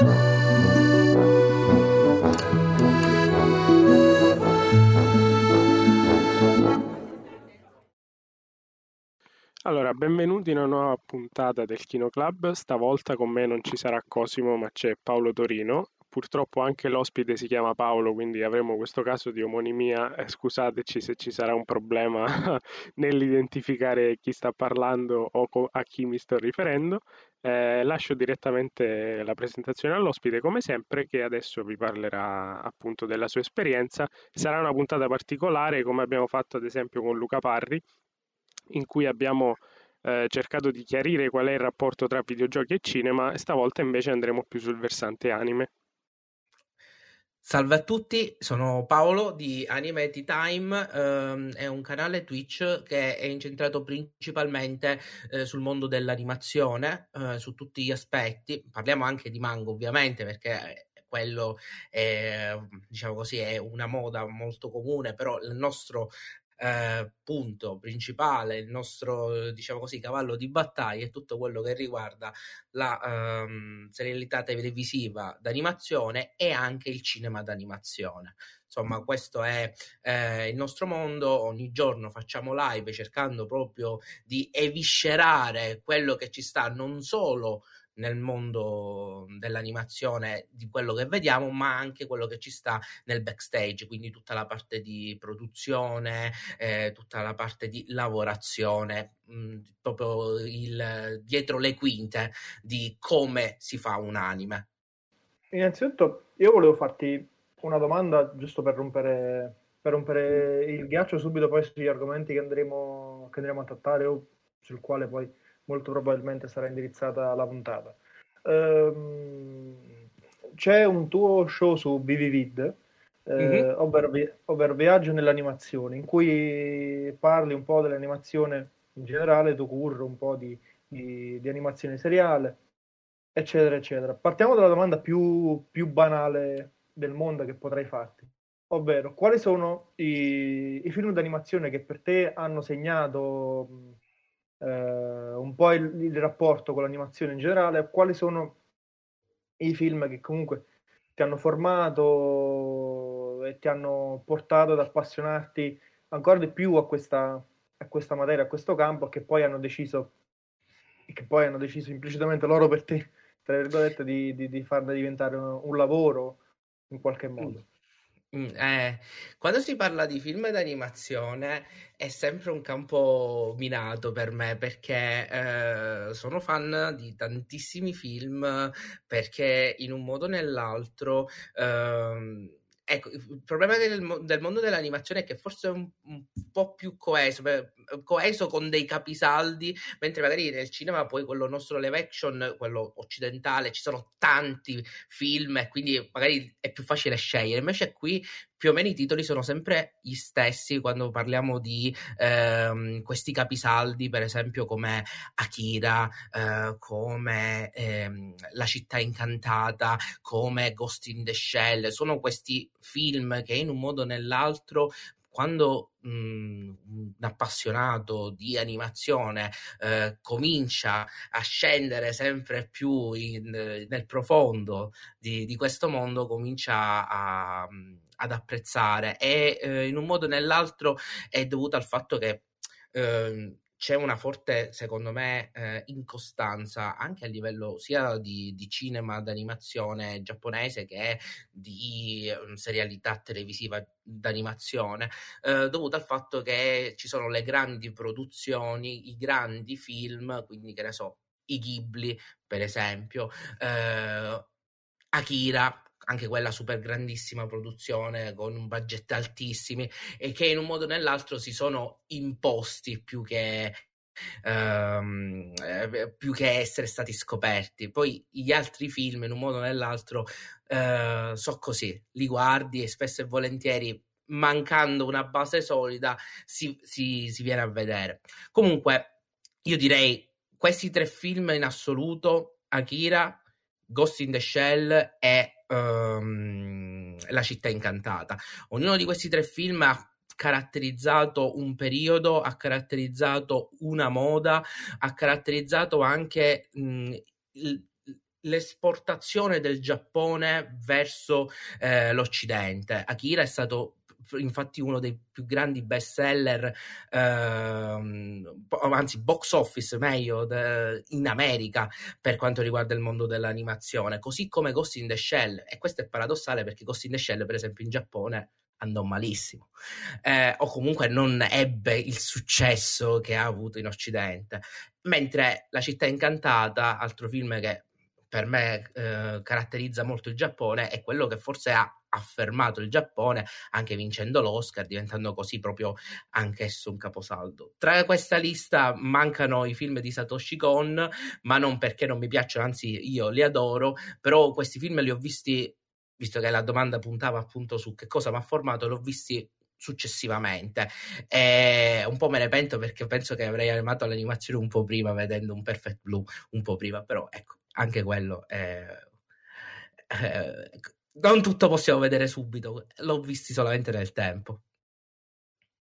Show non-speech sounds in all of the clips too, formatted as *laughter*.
Allora, benvenuti in una nuova puntata del Kino Club. Stavolta con me non ci sarà Cosimo, ma c'è Paolo Torino. Purtroppo anche l'ospite si chiama Paolo, quindi avremo questo caso di omonimia. Eh, scusateci se ci sarà un problema *laughs* nell'identificare chi sta parlando o a chi mi sto riferendo. Eh, lascio direttamente la presentazione all'ospite, come sempre, che adesso vi parlerà appunto della sua esperienza. Sarà una puntata particolare, come abbiamo fatto ad esempio con Luca Parri, in cui abbiamo eh, cercato di chiarire qual è il rapporto tra videogiochi e cinema, stavolta invece andremo più sul versante anime. Salve a tutti, sono Paolo di Animati Time, ehm, è un canale Twitch che è incentrato principalmente eh, sul mondo dell'animazione, eh, su tutti gli aspetti. Parliamo anche di manga ovviamente perché quello è, diciamo così, è una moda molto comune, però il nostro eh, punto principale, il nostro, diciamo così, cavallo di battaglia è tutto quello che riguarda la ehm, serialità televisiva d'animazione e anche il cinema d'animazione. Insomma, questo è eh, il nostro mondo. Ogni giorno facciamo live cercando proprio di eviscerare quello che ci sta non solo nel mondo dell'animazione di quello che vediamo, ma anche quello che ci sta nel backstage, quindi tutta la parte di produzione, eh, tutta la parte di lavorazione, mh, mm, proprio il, dietro le quinte di come si fa un anime. Innanzitutto io volevo farti una domanda giusto per rompere, per rompere il ghiaccio subito poi sugli argomenti che andremo, che andremo a trattare o sul quale poi molto probabilmente sarà indirizzata la puntata. Ehm, c'è un tuo show su BVVid, eh, mm-hmm. ovvero, ovvero, Viaggio nell'animazione, in cui parli un po' dell'animazione in generale, tu curro un po' di, di, di, animazione seriale, eccetera, eccetera. Partiamo dalla domanda più, più banale del mondo che potrei farti. Ovvero, quali sono i, i film d'animazione che per te hanno segnato eh, un po' il, il, rapporto con l'animazione in generale, quali sono i film che comunque ti hanno formato e ti hanno portato ad appassionarti ancora di più a questa, a questa materia, a questo campo, che poi hanno deciso, che poi hanno deciso implicitamente loro per te, tra virgolette, di, di, di farne diventare un, un lavoro in qualche modo. Mm, eh, quando si parla di film d'animazione è sempre un campo minato per me perché eh, sono fan di tantissimi film perché in un modo o nell'altro eh, ecco, il problema del, del, mondo dell'animazione è che forse è un, un po' più coeso, coeso con dei capisaldi, mentre magari nel cinema poi quello nostro live action, quello occidentale, ci sono tanti film e quindi magari è più facile scegliere. Invece qui più o meno i titoli sono sempre gli stessi quando parliamo di ehm, questi capisaldi, per esempio come Akira, eh, come ehm, La città incantata, come Ghost in the Shell. Sono questi film che in un modo o nell'altro quando mh, un appassionato di animazione eh, comincia a scendere sempre più in, nel profondo di, di, questo mondo, comincia a, ad apprezzare. E eh, in un modo o nell'altro è dovuto al fatto che eh, c'è una forte, secondo me, eh, incostanza anche a livello sia di, di cinema d'animazione giapponese che di eh, serialità televisiva d'animazione, eh, dovuto al fatto che ci sono le grandi produzioni, i grandi film, quindi che ne so, i Ghibli, per esempio, eh, Akira, anche quella super grandissima produzione con un budget altissimi e che in un modo o nell'altro si sono imposti più che Um, eh, più che essere stati scoperti. Poi gli altri film, in un modo o nell'altro, uh, so così, li guardi e spesso e volentieri, mancando una base solida, si, si, si viene a vedere. Comunque, io direi questi tre film in assoluto, Akira, Ghost in the Shell e um, La città incantata. Ognuno di questi tre film ha caratterizzato un periodo, ha caratterizzato una moda, ha caratterizzato anche mh, l'esportazione del Giappone verso eh, l'Occidente. Akira è stato infatti uno dei più grandi best seller, ehm, anzi box office meglio, de, in America per quanto riguarda il mondo dell'animazione, così come Ghost in the Shell. E questo è paradossale perché Ghost in the Shell, per esempio, in Giappone andò malissimo eh, o comunque non ebbe il successo che ha avuto in Occidente. Mentre La città incantata, altro film che per me eh, caratterizza molto il Giappone, è quello che forse ha affermato il Giappone, anche vincendo l'Oscar, diventando così proprio anch'esso un caposaldo. Tra questa lista mancano i film di Satoshi Kon, ma non perché non mi piacciono, anzi io li adoro, però questi film li ho visti, visto che la domanda puntava appunto su che cosa mi ha formato, li ho visti successivamente. E un po' me ne pento perché penso che avrei amato l'animazione un po' prima, vedendo un Perfect Blue un po' prima, però ecco, anche quello è... Eh, non tutto possiamo vedere subito, l'ho visto solamente nel tempo.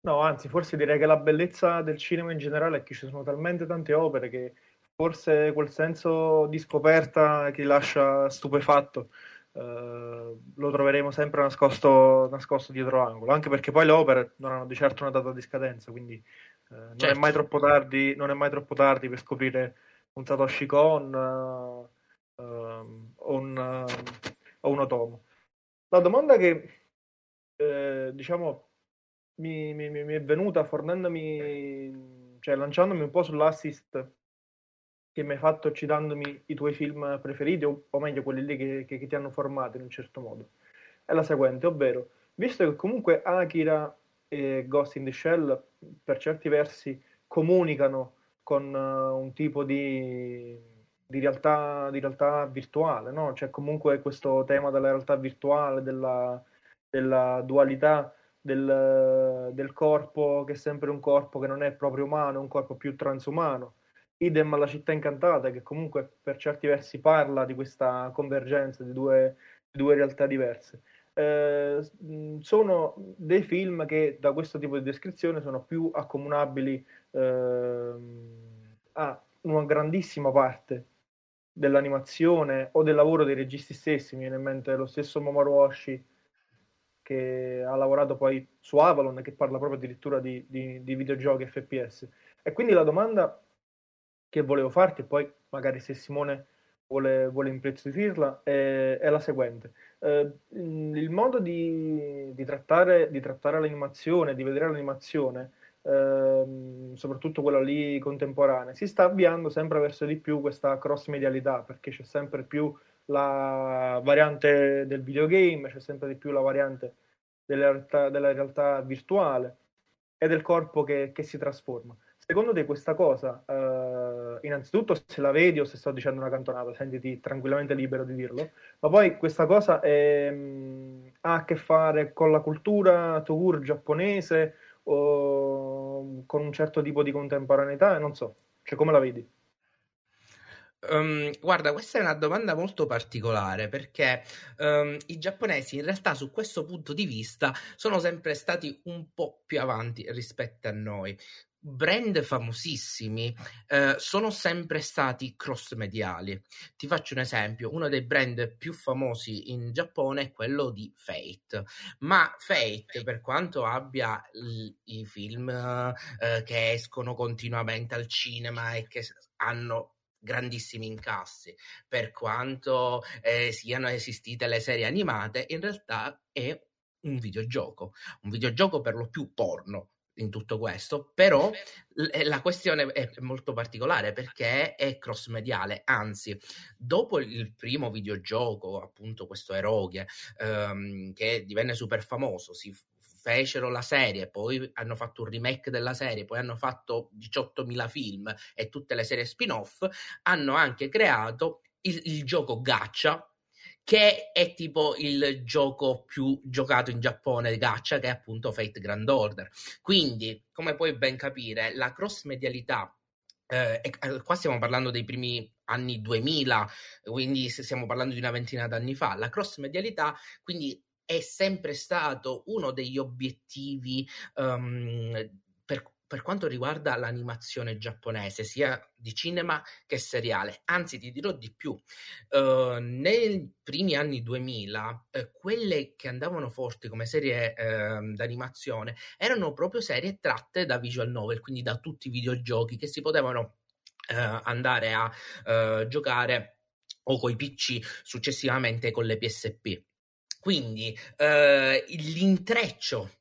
No, anzi, forse direi che la bellezza del cinema in generale è che ci sono talmente tante opere che forse quel senso di scoperta che lascia stupefatto eh, lo troveremo sempre nascosto, nascosto dietro angolo, anche perché poi le opere non hanno di certo una data di scadenza, quindi eh, non, certo. è mai troppo tardi, non è mai troppo tardi per scoprire un Satoshi Kon uh, o, un, o un Otomo. La domanda che eh, diciamo mi, mi, mi, è venuta fornendomi, cioè lanciandomi un po' sull'assist che mi hai fatto citandomi i tuoi film preferiti, o, o meglio quelli lì che, che, che, ti hanno formato in un certo modo, è la seguente, ovvero, visto che comunque Akira e Ghost in the Shell per certi versi comunicano con uh, un tipo di, di, realtà, di realtà virtuale, no? C'è comunque questo tema della realtà virtuale, della, della dualità del, del, corpo che è sempre un corpo che non è proprio umano, è un corpo più transumano idem alla città incantata, che comunque per certi versi parla di questa convergenza di due, di due realtà diverse. Eh, sono dei film che da questo tipo di descrizione sono più accomunabili eh, a una grandissima parte dell'animazione o del lavoro dei registi stessi. Mi viene in mente lo stesso Mamoru Oshii che ha lavorato poi su Avalon che parla proprio addirittura di, di, di videogiochi FPS. E quindi la domanda che volevo farti, e poi magari se Simone vuole, vuole impreziosirla, è, è, la seguente. Eh, il modo di, di, trattare, di, trattare, l'animazione, di vedere l'animazione, eh, soprattutto quella lì contemporanea, si sta avviando sempre verso di più questa cross-medialità, perché c'è sempre più la variante del videogame, c'è sempre di più la variante della realtà, della realtà virtuale e del corpo che, che si trasforma. Secondo te questa cosa, eh, innanzitutto se la vedi o se sto dicendo una cantonata, sentiti tranquillamente libero di dirlo, ma poi questa cosa è, mh, ha a che fare con la cultura tour giapponese o con un certo tipo di contemporaneità, non so, cioè come la vedi? Um, guarda, questa è una domanda molto particolare perché um, i giapponesi in realtà su questo punto di vista sono sempre stati un po' più avanti rispetto a noi brand famosissimi eh, sono sempre stati cross mediali. Ti faccio un esempio, uno dei brand più famosi in Giappone è quello di Fate, ma Fate per quanto abbia l- i film eh, che escono continuamente al cinema e che hanno grandissimi incassi, per quanto eh, siano esistite le serie animate, in realtà è un videogioco, un videogioco per lo più porno, in tutto questo, però eh, la questione è molto particolare perché è cross mediale, anzi, dopo il primo videogioco, appunto questo Eroge, ehm, che divenne super famoso, si fecero la serie, poi hanno fatto un remake della serie, poi hanno fatto 18.000 film e tutte le serie spin-off, hanno anche creato il, il gioco Gacha, che è tipo il gioco più giocato in Giappone, gacha, che è appunto Fate Grand Order. Quindi, come puoi ben capire, la cross medialità eh, eh qua stiamo parlando dei primi anni 2000, quindi stiamo parlando di una ventina d'anni fa. La cross medialità, quindi, è sempre stato uno degli obiettivi um, per quanto riguarda l'animazione giapponese, sia di cinema che seriale. Anzi, ti dirò di più. Uh, nei primi anni 2000, eh, quelle che andavano forti come serie eh, d'animazione erano proprio serie tratte da visual novel, quindi da tutti i videogiochi che si potevano eh, andare a eh, giocare o coi PC successivamente con le PSP. Quindi eh, l'intreccio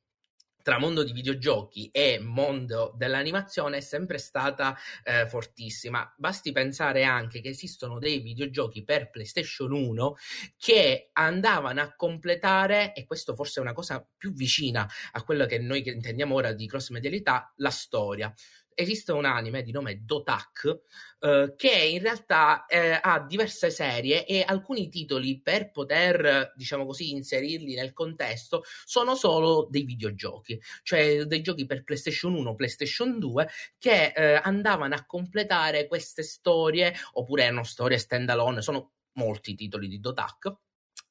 tra mondo di videogiochi e mondo dell'animazione è sempre stata eh, fortissima. Basti pensare anche che esistono dei videogiochi per PlayStation 1 che andavano a completare, e questo forse è una cosa più vicina a quello che noi intendiamo ora di cross medialità, la storia esiste un anime di nome Dotak eh, che in realtà eh, ha diverse serie e alcuni titoli per poter, diciamo così, inserirli nel contesto sono solo dei videogiochi, cioè dei giochi per PlayStation 1, PlayStation 2 che eh, andavano a completare queste storie oppure erano storie stand alone, sono molti titoli di Dotak.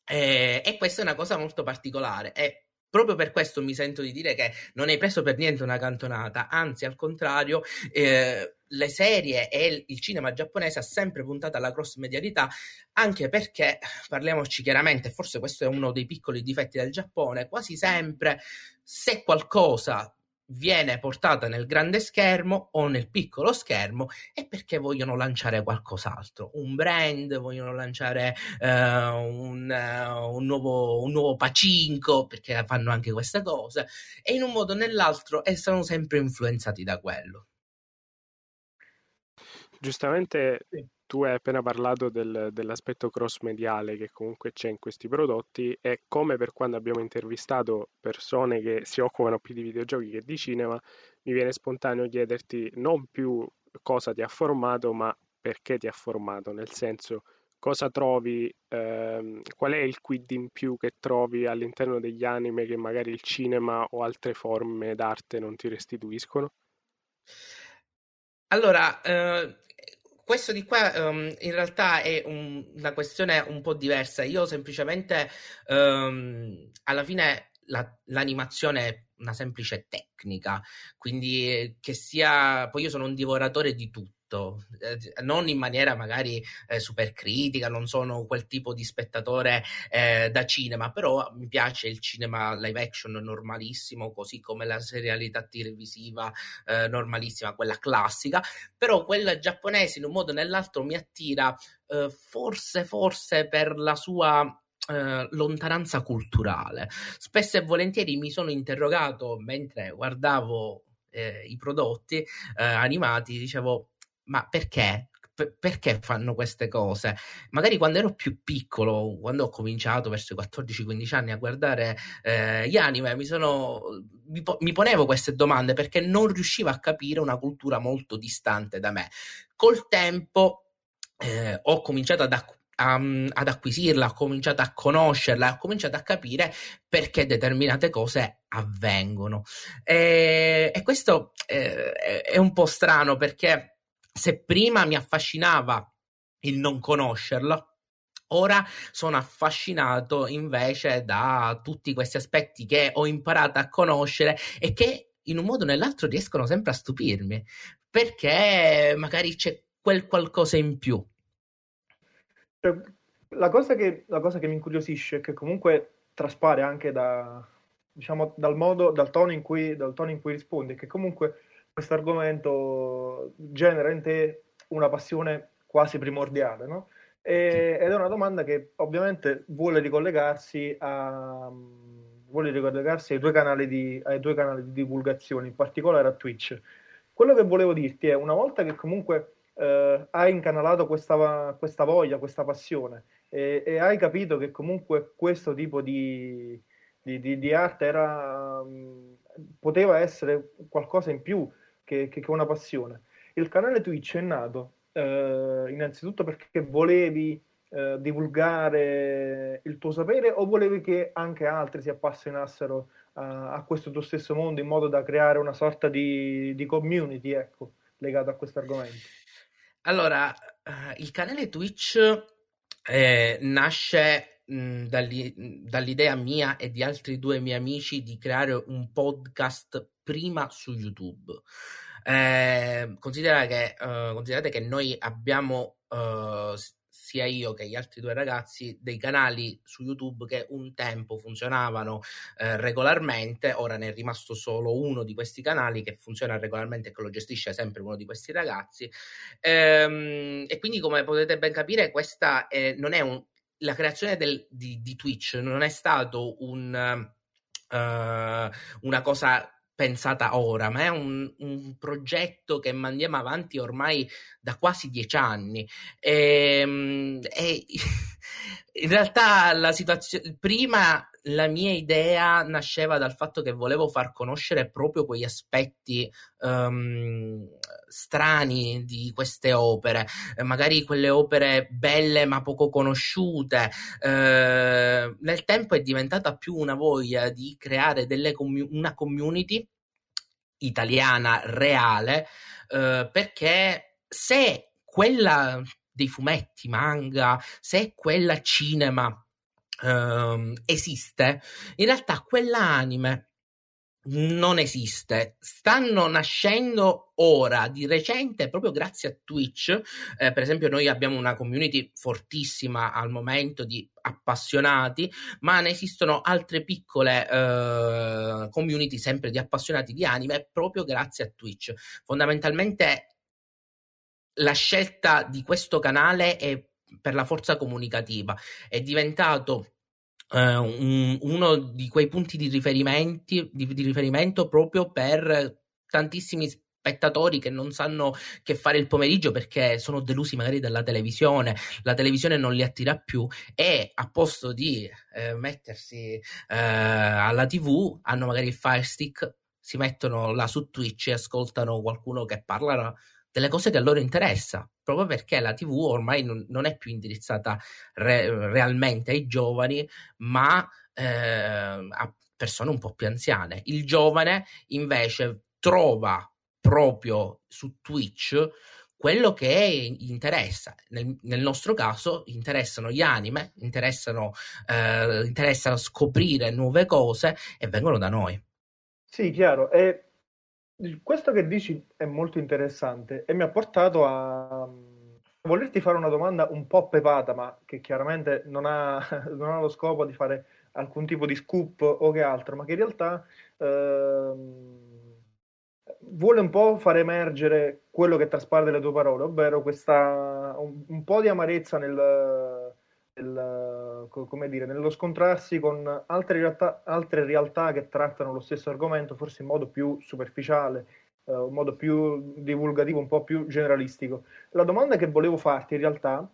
Eh, e questa è una cosa molto particolare. E proprio per questo mi sento di dire che non hai preso per niente una cantonata, anzi al contrario, eh, le serie e il cinema giapponese ha sempre puntato alla cross medialità, anche perché, parliamoci chiaramente, forse questo è uno dei piccoli difetti del Giappone, quasi sempre se qualcosa viene portata nel grande schermo o nel piccolo schermo è perché vogliono lanciare qualcos'altro, un brand, vogliono lanciare uh, un, uh, un, nuovo, un nuovo pacinco perché fanno anche queste cose e in un modo o nell'altro e sono sempre influenzati da quello. Giustamente tu hai appena parlato del, dell'aspetto cross mediale che comunque c'è in questi prodotti e come per quando abbiamo intervistato persone che si occupano più di videogiochi che di cinema, mi viene spontaneo chiederti non più cosa ti ha formato, ma perché ti ha formato, nel senso cosa trovi, ehm, qual è il quid in più che trovi all'interno degli anime che magari il cinema o altre forme d'arte non ti restituiscono? Allora, eh, questo di qua um, in realtà è un, una questione un po' diversa. Io semplicemente um, alla fine la, l'animazione è una semplice tecnica, quindi che sia poi io sono un divoratore di tutto tutto, eh, non in maniera magari eh, super critica, non sono quel tipo di spettatore eh, da cinema, però mi piace il cinema live action normalissimo, così come la serialità televisiva eh, normalissima, quella classica, però quella giapponese in un modo o nell'altro mi attira eh, forse, forse per la sua Uh, lontananza culturale. Spesso e volentieri mi sono interrogato mentre guardavo eh, i prodotti eh, animati, dicevo, ma perché? P- perché fanno queste cose? Magari quando ero più piccolo, quando ho cominciato verso i 14-15 anni a guardare eh, gli anime, mi, sono, mi, po- mi ponevo queste domande perché non riuscivo a capire una cultura molto distante da me. Col tempo eh, ho cominciato ad, acc- a, ad acquisirla, ho cominciato a conoscerla, ho cominciato a capire perché determinate cose avvengono. E, e questo eh, è un po' strano perché se prima mi affascinava il non conoscerlo, ora sono affascinato invece da tutti questi aspetti che ho imparato a conoscere e che in un modo o nell'altro riescono sempre a stupirmi, perché magari c'è quel qualcosa in più. Cioè, la cosa che, la cosa che mi incuriosisce è che comunque traspare anche da, diciamo, dal modo, dal tono in cui, rispondi, che comunque questo argomento genera in te una passione quasi primordiale, no? E, ed è una domanda che ovviamente vuole ricollegarsi, a, vuole ricollegarsi ai, due canali di, ai due canali di divulgazione, in particolare a Twitch. Quello che volevo dirti è, una volta che comunque eh, hai incanalato questa, questa, voglia, questa passione e, e, hai capito che comunque questo tipo di, di, di, di arte era, poteva essere qualcosa in più che, che, che una passione. Il canale Twitch è nato eh, innanzitutto perché volevi eh, divulgare il tuo sapere o volevi che anche altri si appassionassero a, a questo tuo stesso mondo in modo da creare una sorta di, di community, ecco, legato a questo argomento? Allora, uh, il canale Twitch eh, nasce mh, dall'idea mia e di altri due miei amici di creare un podcast prima su YouTube. Eh, considera che, uh, considerate che noi abbiamo uh, sia io che gli altri due ragazzi dei canali su YouTube che un tempo funzionavano eh, regolarmente, ora ne è rimasto solo uno di questi canali che funziona regolarmente e che lo gestisce sempre uno di questi ragazzi. Ehm, e quindi come potete ben capire questa non è un, la creazione del, di, di, Twitch non è stato un, uh, una cosa pensata ora, ma è un, un, progetto che mandiamo avanti ormai da quasi dieci anni. E, ehm, e in realtà la situazione prima la mia idea nasceva dal fatto che volevo far conoscere proprio quegli aspetti um, strani di queste opere, eh, magari quelle opere belle ma poco conosciute. Eh, nel tempo è diventata più una voglia di creare commu- una community italiana reale, eh, perché se quella dei fumetti, manga, se quella cinema uh, esiste, in realtà quella anime non esiste. Stanno nascendo ora, di recente, proprio grazie a Twitch. Eh, per esempio, noi abbiamo una community fortissima al momento di appassionati, ma ne esistono altre piccole eh, community sempre di appassionati di anime proprio grazie a Twitch. Fondamentalmente la scelta di questo canale è per la forza comunicativa, è diventato Uh, un, uno di quei punti di, di, di, riferimento proprio per tantissimi spettatori che non sanno che fare il pomeriggio perché sono delusi magari dalla televisione, la televisione non li attira più e a posto di eh, mettersi eh, alla tv hanno magari il Fire Stick, si mettono là su Twitch e ascoltano qualcuno che parla delle cose che a loro interessa, proprio perché la TV ormai non, non è più indirizzata re, realmente ai giovani, ma eh, a persone un po' più anziane. Il giovane invece trova proprio su Twitch quello che gli interessa. Nel, nel, nostro caso interessano gli anime, interessano, eh, interessano scoprire nuove cose e vengono da noi. Sì, chiaro. E questo che dici è molto interessante e mi ha portato a volerti fare una domanda un po' pepata, ma che chiaramente non ha, *laughs* non ha lo scopo di fare alcun tipo di scoop o che altro, ma che in realtà ehm, vuole un po' far emergere quello che traspare dalle tue parole, ovvero questa, un, un po' di amarezza nel, nel, come dire, nello scontrarsi con altre realtà, altre realtà che trattano lo stesso argomento, forse in modo più superficiale, eh, in modo più divulgativo, un po' più generalistico. La domanda che volevo farti in realtà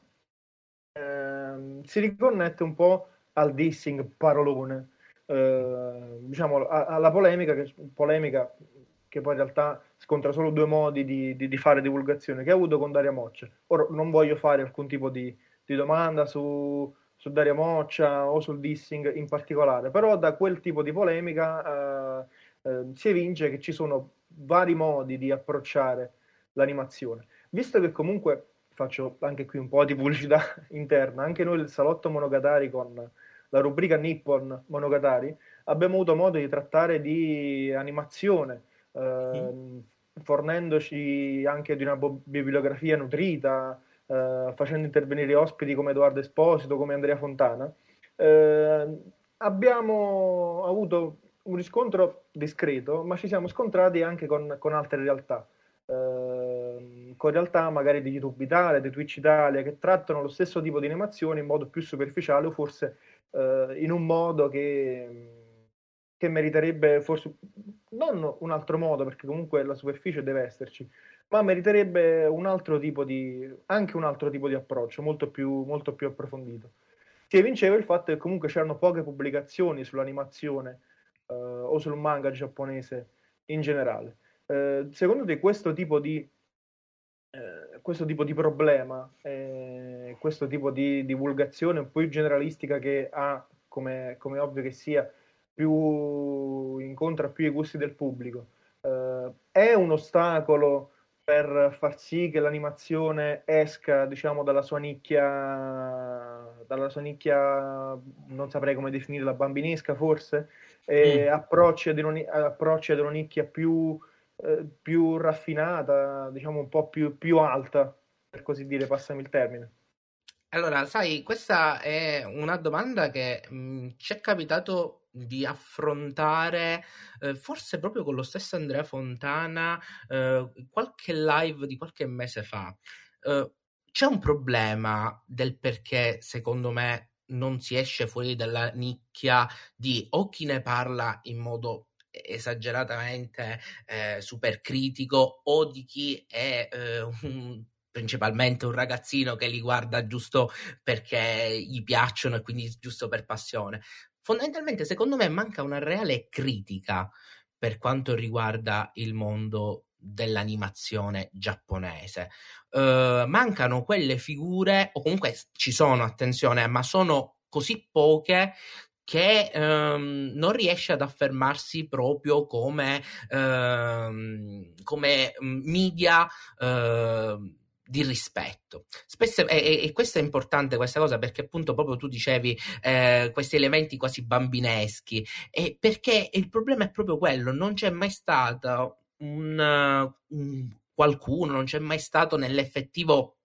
eh, si riconnette un po' al dissing parolone, eh, diciamo alla polemica che, polemica che poi in realtà scontra solo due modi di, di, di fare divulgazione che ha avuto con Daria Moccia. Ora non voglio fare alcun tipo di di domanda su, su Daria Moccia o sul dissing in particolare, però da quel tipo di polemica eh, eh, si evince che ci sono vari modi di approcciare l'animazione. Visto che comunque faccio anche qui un po' di pubblicità *laughs* interna, anche noi il Salotto Monogatari con la rubrica Nippon Monogatari abbiamo avuto modo di trattare di animazione, eh, fornendoci anche di una bibliografia nutrita, eh, facendo intervenire ospiti come Edoardo Esposito, come Andrea Fontana, eh, abbiamo avuto un riscontro discreto, ma ci siamo scontrati anche con, con altre realtà, eh, con realtà magari di YouTube Italia, di Twitch Italia, che trattano lo stesso tipo di animazioni in modo più superficiale o forse eh, in un modo che che meriterebbe forse non un altro modo, perché comunque la superficie deve esserci, ma meriterebbe un altro tipo di, anche un altro tipo di approccio, molto più, molto più approfondito. Si evinceva il fatto che comunque c'erano poche pubblicazioni sull'animazione eh, o sul manga giapponese in generale. Eh, secondo te questo tipo di, eh, questo tipo di problema, eh, questo tipo di divulgazione un po' più generalistica che ha, come, come ovvio che sia, più incontra più i gusti del pubblico, eh, è un ostacolo per far sì che l'animazione esca, diciamo, dalla sua nicchia, dalla, sua nicchia, non saprei come definirla, bambinesca forse, e mm. approcci, ad una, approcci ad una nicchia più, eh, più raffinata, diciamo un po' più, più alta, per così dire, passami il termine. Allora, sai, questa è una domanda che mh, mm, ci è capitato di affrontare, eh, forse proprio con lo stesso Andrea Fontana, eh, qualche live di qualche mese fa. Eh, c'è un problema del perché, secondo me, non si esce fuori dalla nicchia di o chi ne parla in modo esageratamente eh, super critico o di chi è eh, un principalmente un ragazzino che li guarda giusto perché gli piacciono e quindi giusto per passione. Fondamentalmente, secondo me, manca una reale critica per quanto riguarda il mondo dell'animazione giapponese. Uh, mancano quelle figure, o comunque ci sono, attenzione, ma sono così poche che um, non riesce ad affermarsi proprio come, uh, come media uh, di rispetto. Spesso, e, e, questo è importante questa cosa perché appunto proprio tu dicevi eh, questi elementi quasi bambineschi e perché il problema è proprio quello, non c'è mai stato un, un qualcuno, non c'è mai stato nell'effettivo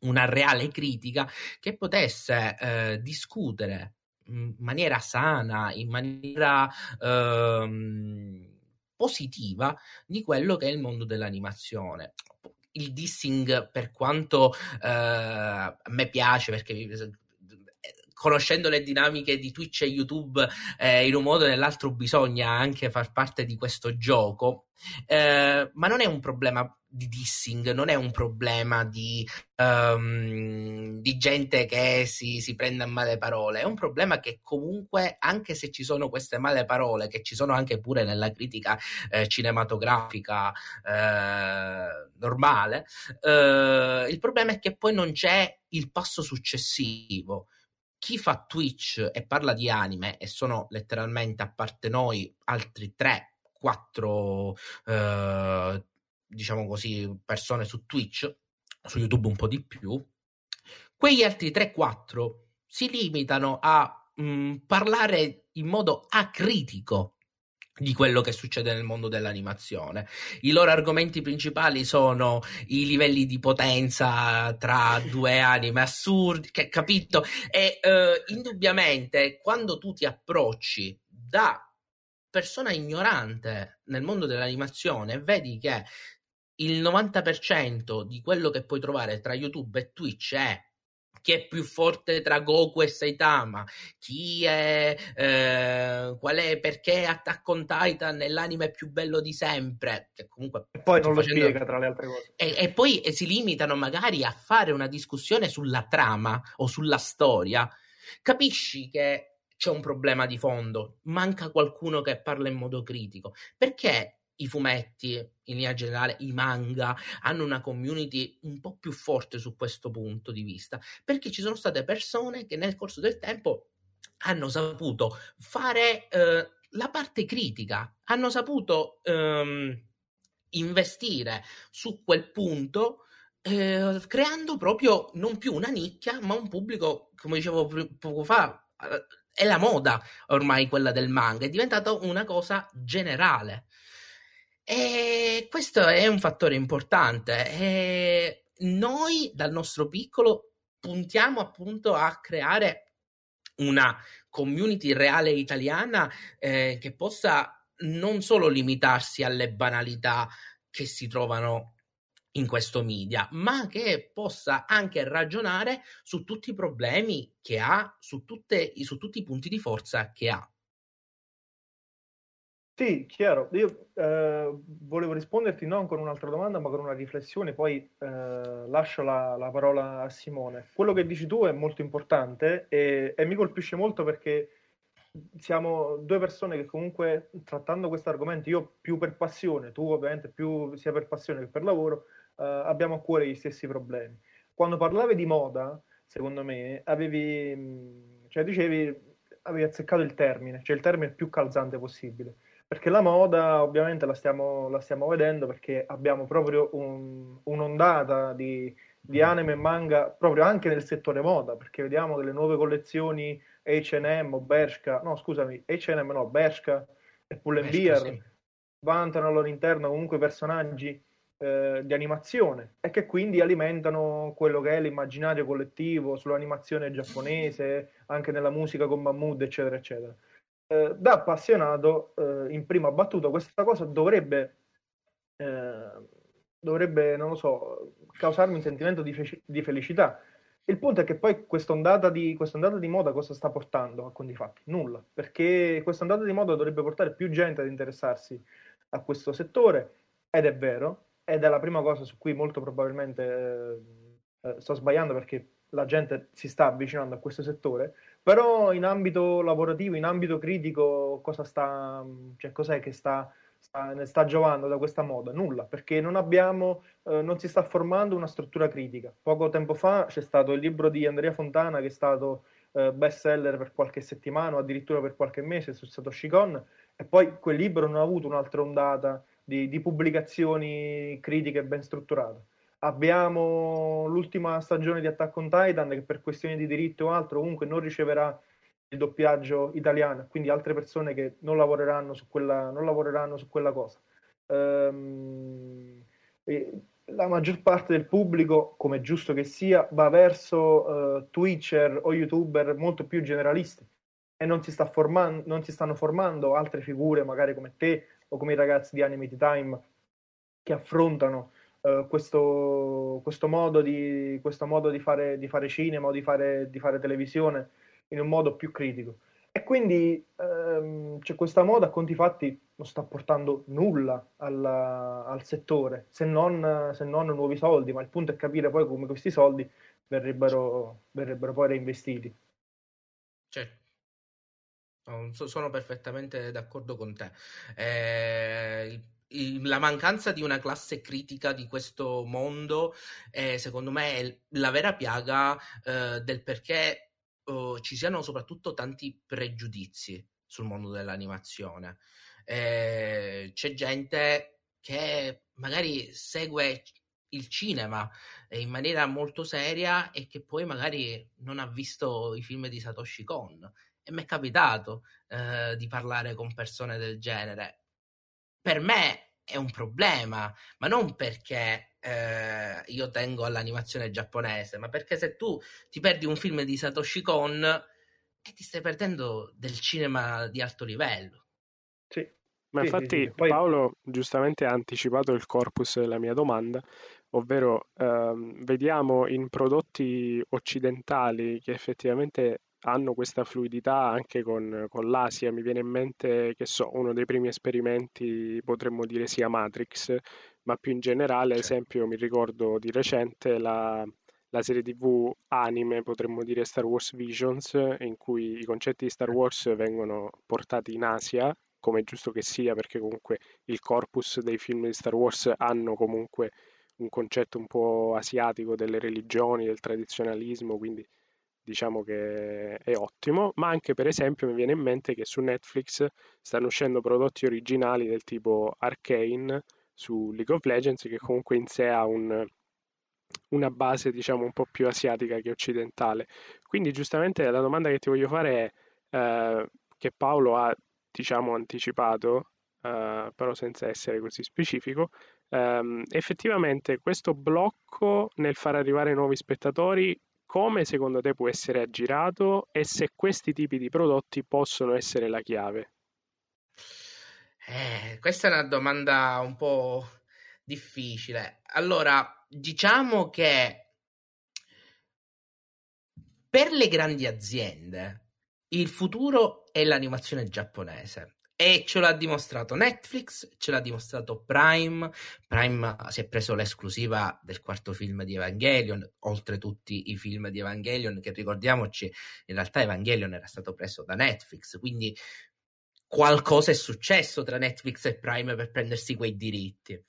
una reale critica che potesse eh, discutere in maniera sana, in maniera ehm, positiva di quello che è il mondo dell'animazione il dissing, per quanto eh, a me piace, perché conoscendo le dinamiche di Twitch e YouTube, eh, in un modo o nell'altro bisogna anche far parte di questo gioco. Eh, ma non è un problema di dissing, non è un problema di, um, di gente che si, si, prende a male parole, è un problema che comunque, anche se ci sono queste male parole, che ci sono anche pure nella critica eh, cinematografica eh, normale, eh, il problema è che poi non c'è il passo successivo chi fa Twitch e parla di anime, e sono letteralmente a parte noi altri 3, 4, eh, diciamo così, persone su Twitch, su YouTube un po' di più, quegli altri 3-4 si limitano a mh, mm, parlare in modo acritico di quello che succede nel mondo dell'animazione. I loro argomenti principali sono i livelli di potenza tra due anime assurdi, che, capito? E eh, indubbiamente quando tu ti approcci da persona ignorante nel mondo dell'animazione, vedi che il 90% di quello che puoi trovare tra YouTube e Twitch è chi è più forte tra Goku e Saitama, chi è, eh, qual è, perché Attack on Titan è l'anime più bello di sempre, che comunque... E poi non lo facendo... spiega tra le altre cose. E, e poi e si limitano magari a fare una discussione sulla trama o sulla storia. Capisci che c'è un problema di fondo, manca qualcuno che parla in modo critico. Perché i fumetti, in linea generale, i manga, hanno una community un po' più forte su questo punto di vista, perché ci sono state persone che nel corso del tempo hanno saputo fare eh, la parte critica, hanno saputo ehm, investire su quel punto. Eh, creando proprio non più una nicchia, ma un pubblico, come dicevo poco fa, eh, è la moda ormai quella del manga, è diventata una cosa generale. E questo è un fattore importante. E noi dal nostro piccolo puntiamo appunto a creare una community reale italiana eh, che possa non solo limitarsi alle banalità che si trovano in questo media, ma che possa anche ragionare su tutti i problemi che ha, su, tutte, su tutti i punti di forza che ha. Sì, chiaro. Io eh, volevo risponderti non con un'altra domanda, ma con una riflessione, poi eh, lascio la, la, parola a Simone. Quello che dici tu è molto importante e, e mi colpisce molto perché siamo due persone che comunque trattando questo argomento, io più per passione, tu ovviamente più sia per passione che per lavoro, eh, abbiamo a cuore gli stessi problemi. Quando parlavi di moda, secondo me, avevi, cioè dicevi, avevi azzeccato il termine, cioè il termine più calzante possibile perché la moda ovviamente la stiamo, la stiamo vedendo perché abbiamo proprio un, un'ondata di, di anime e manga proprio anche nel settore moda, perché vediamo che le nuove collezioni H&M o Bershka, no scusami, H&M no, Bershka e Pull&Bear sì. vantano all'interno comunque personaggi eh, di animazione e che quindi alimentano quello che è l'immaginario collettivo sull'animazione giapponese, anche nella musica con Mahmood, eccetera, eccetera. Eh, da appassionato, eh, in prima battuta, questa cosa dovrebbe, eh, dovrebbe, non lo so, causarmi un sentimento di, fe- di felicità, il punto è che poi questa ondata di, quest'ondata di moda cosa sta portando a conti fatti? Nulla, perché questa ondata di moda dovrebbe portare più gente ad interessarsi a questo settore, ed è vero, ed è la prima cosa su cui molto probabilmente eh, eh sto sbagliando perché la gente si sta avvicinando a questo settore, però in ambito lavorativo, in ambito critico, cosa sta, cioè cos'è che sta sta, sta giovando da questa moda? Nulla, perché non abbiamo, eh, non si sta formando una struttura critica. Poco tempo fa c'è stato il libro di Andrea Fontana che è stato eh, best seller per qualche settimana o addirittura per qualche mese su Satoshi Kon e poi quel libro non ha avuto un'altra ondata di, di pubblicazioni critiche ben strutturate. Abbiamo l'ultima stagione di Attack on Titan che per questioni di diritto o altro comunque non riceverà il doppiaggio italiano, quindi altre persone che non lavoreranno su quella, lavoreranno su quella cosa. Ehm, la maggior parte del pubblico, come giusto che sia, va verso uh, Twitcher o YouTuber molto più generalisti e non si, sta formando, non si stanno formando altre figure, magari come te o come i ragazzi di Animated Time, che affrontano uh, questo, questo, modo di, questo modo di fare, di fare cinema o di fare, di fare televisione in un modo più critico. E quindi ehm, c'è questa moda, a conti fatti, non sta portando nulla alla, al settore, se non, se non, nuovi soldi, ma il punto è capire poi come questi soldi verrebbero, verrebbero poi reinvestiti. Certo. sono perfettamente d'accordo con te. Eh, la mancanza di una classe critica di questo mondo, eh, secondo me, è la vera piaga eh, del perché uh, ci siano soprattutto tanti pregiudizi sul mondo dell'animazione. Eh, c'è gente che magari segue il cinema in maniera molto seria e che poi magari non ha visto i film di Satoshi Kon. E mi è capitato eh, di parlare con persone del genere. Per me è un problema, ma non perché eh, io tengo all'animazione giapponese, ma perché se tu ti perdi un film di Satoshi Kon e ti stai perdendo del cinema di alto livello. Sì. Ma sì, infatti sì, sì. Poi... Paolo giustamente ha anticipato il corpus della mia domanda, ovvero ehm, vediamo in prodotti occidentali che effettivamente hanno questa fluidità anche con, con, l'Asia. Mi viene in mente che so, uno dei primi esperimenti potremmo dire sia Matrix, ma più in generale, ad esempio, mi ricordo di recente la, la serie TV anime, potremmo dire Star Wars Visions, in cui i concetti di Star Wars vengono portati in Asia, come è giusto che sia, perché comunque il corpus dei film di Star Wars hanno comunque un concetto un po' asiatico delle religioni, del tradizionalismo, quindi diciamo che è ottimo, ma anche per esempio mi viene in mente che su Netflix stanno uscendo prodotti originali del tipo Arcane su League of Legends che comunque in sé ha un, una base diciamo un po' più asiatica che occidentale. Quindi giustamente la domanda che ti voglio fare è eh, che Paolo ha diciamo anticipato, eh, però senza essere così specifico, ehm, effettivamente questo blocco nel far arrivare nuovi spettatori come secondo te può essere aggirato e se questi tipi di prodotti possono essere la chiave? Eh, questa è una domanda un po' difficile. Allora, diciamo che per le grandi aziende il futuro è l'animazione giapponese. E ce l'ha dimostrato Netflix, ce l'ha dimostrato Prime. Prime si è preso l'esclusiva del quarto film di Evangelion, oltre tutti i film di Evangelion, che ricordiamoci, in realtà Evangelion era stato preso da Netflix, quindi qualcosa è successo tra Netflix e Prime per prendersi quei diritti.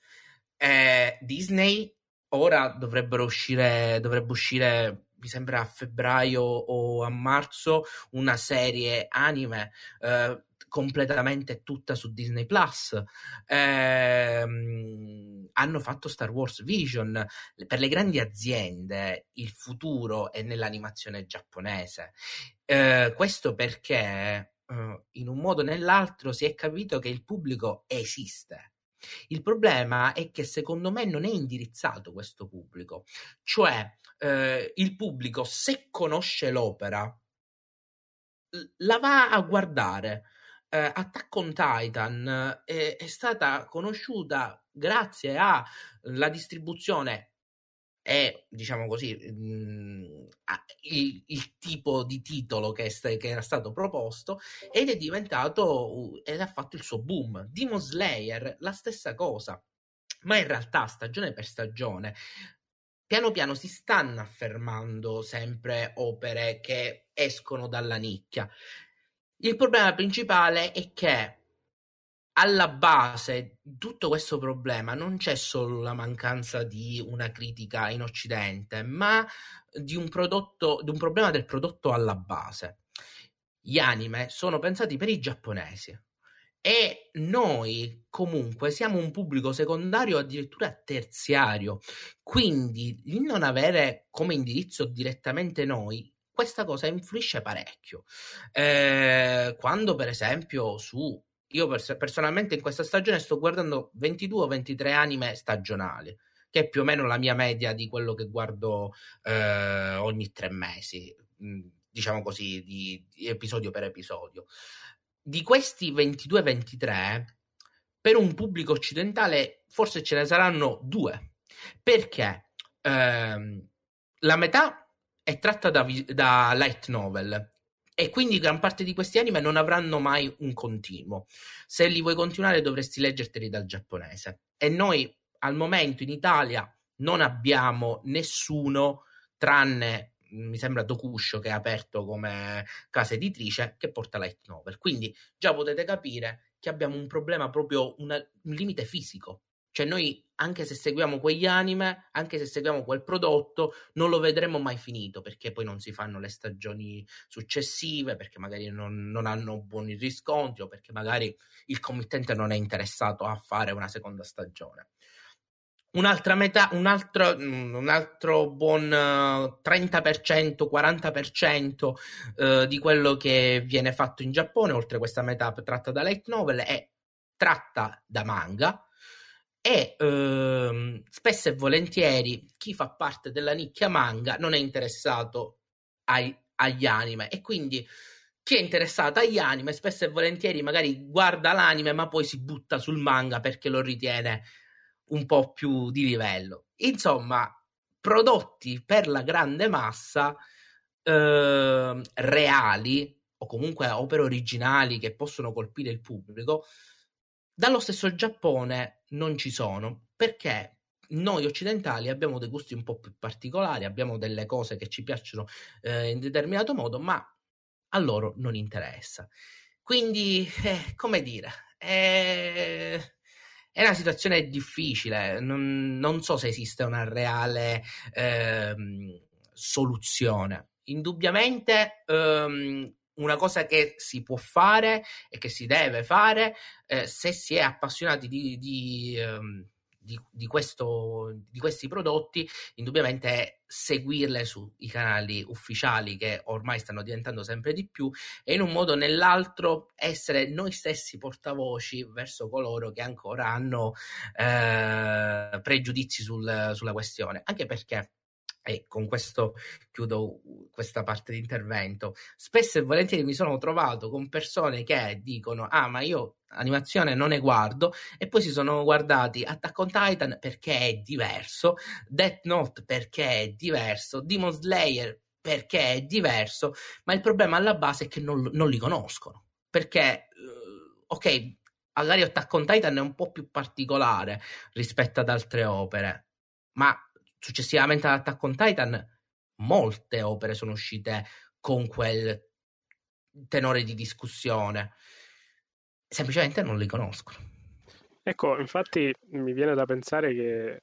Eh, Disney ora dovrebbero uscire, dovrebbe uscire mi sembra a febbraio o a marzo una serie anime eh, completamente tutta su Disney Plus. Ehm, hanno fatto Star Wars Vision. Per le grandi aziende il futuro è nell'animazione giapponese. Eh, questo perché eh, in un modo o nell'altro si è capito che il pubblico esiste. Il problema è che secondo me non è indirizzato questo pubblico, cioè eh, il pubblico se conosce l'opera la va a guardare. Eh, Attack on Titan è, è stata conosciuta grazie alla distribuzione e diciamo così mh, il, il, tipo di titolo che, st- che, era stato proposto ed è diventato ed ha fatto il suo boom Demon Slayer la stessa cosa ma in realtà stagione per stagione piano piano si stanno affermando sempre opere che escono dalla nicchia. Il problema principale è che alla base di tutto questo problema non c'è solo la mancanza di una critica in Occidente, ma di un, prodotto, di un problema del prodotto alla base. Gli anime sono pensati per i giapponesi e noi comunque siamo un pubblico secondario, addirittura terziario. Quindi il non avere come indirizzo direttamente noi, questa cosa influisce parecchio. Eh, quando per esempio su io pers- personalmente in questa stagione sto guardando 22 o 23 anime stagionali, che è più o meno la mia media di quello che guardo eh, ogni tre mesi, diciamo così, di, di episodio per episodio. Di questi 22-23, per un pubblico occidentale forse ce ne saranno due, perché? Ehm, la metà è tratta da, da light novel e quindi gran parte di questi anime non avranno mai un continuo. Se li vuoi continuare dovresti leggerteli dal giapponese. E noi al momento in Italia non abbiamo nessuno tranne mi sembra Dokusho che è aperto come casa editrice che porta light novel. Quindi già potete capire che abbiamo un problema proprio, una, un limite fisico. Cioè noi, anche se seguiamo quegli anime, anche se seguiamo quel prodotto, non lo vedremo mai finito, perché poi non si fanno le stagioni successive, perché magari non, non hanno buoni riscontri o perché magari il committente non è interessato a fare una seconda stagione. Un'altra metà, un altro, mm, un altro buon 30%, 40% uh, di quello che viene fatto in Giappone, oltre questa metà tratta da light novel, è tratta da manga e uh, spesso e volentieri chi fa parte della nicchia manga non è interessato ai, agli anime e quindi chi è interessato agli anime spesso e volentieri magari guarda l'anime ma poi si butta sul manga perché lo ritiene un po' più di livello. Insomma, prodotti per la grande massa eh, reali o comunque opere originali che possono colpire il pubblico, dallo stesso Giappone non ci sono perché noi occidentali abbiamo dei gusti un po' più particolari, abbiamo delle cose che ci piacciono eh, in determinato modo, ma a loro non interessa. Quindi, eh, come dire, eh, è una situazione difficile, non, non so se esiste una reale ehm, soluzione. Indubbiamente ehm, una cosa che si può fare e che si deve fare eh, se si è appassionati di, di ehm, di, di, questo, di questi prodotti, indubbiamente è seguirle sui canali ufficiali che ormai stanno diventando sempre di più e in un modo o nell'altro essere noi stessi portavoci verso coloro che ancora hanno eh, pregiudizi sul, sulla questione. Anche perché e con questo chiudo questa parte di intervento. Spesso e volentieri mi sono trovato con persone che dicono: Ah, ma io animazione non ne guardo, e poi si sono guardati Attack on Titan perché è diverso, Death Note perché è diverso, Demon Slayer perché è diverso, ma il problema alla base è che non, non li conoscono. Perché, uh, ok, magari Attack on Titan è un po' più particolare rispetto ad altre opere, ma successivamente ad Attack on Titan molte opere sono uscite con quel tenore di discussione. Semplicemente non li conoscono. Ecco, infatti mi viene da pensare che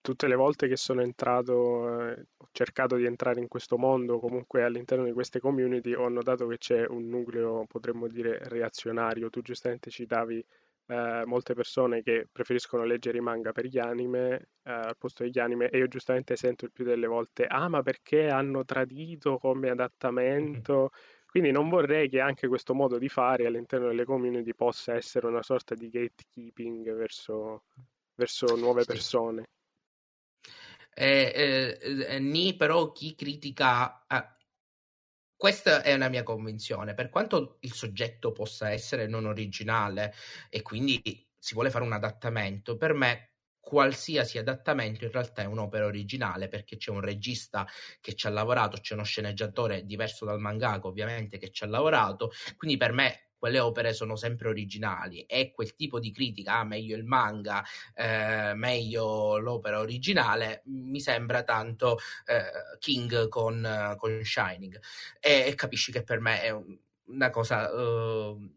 tutte le volte che sono entrato, eh, ho cercato di entrare in questo mondo, comunque all'interno di queste community, ho notato che c'è un nucleo, potremmo dire, reazionario. Tu giustamente citavi eh, molte persone che preferiscono leggere i manga per gli anime eh, al posto degli anime e io giustamente sento il più delle volte, ah ma perché hanno tradito come adattamento? Quindi non vorrei che anche questo modo di fare all'interno delle community possa essere una sorta di gatekeeping verso, verso nuove persone. Eh, eh, eh, ni però chi critica ah, questa è una mia convinzione. Per quanto il soggetto possa essere non originale e quindi si vuole fare un adattamento per me qualsiasi adattamento in realtà è un'opera originale perché c'è un regista che ci ha lavorato, c'è uno sceneggiatore diverso dal mangaka ovviamente che ci ha lavorato, quindi per me quelle opere sono sempre originali e quel tipo di critica, ah, meglio il manga, eh, meglio l'opera originale, mi sembra tanto eh, King con, con Shining. E, e, capisci che per me è una cosa uh, un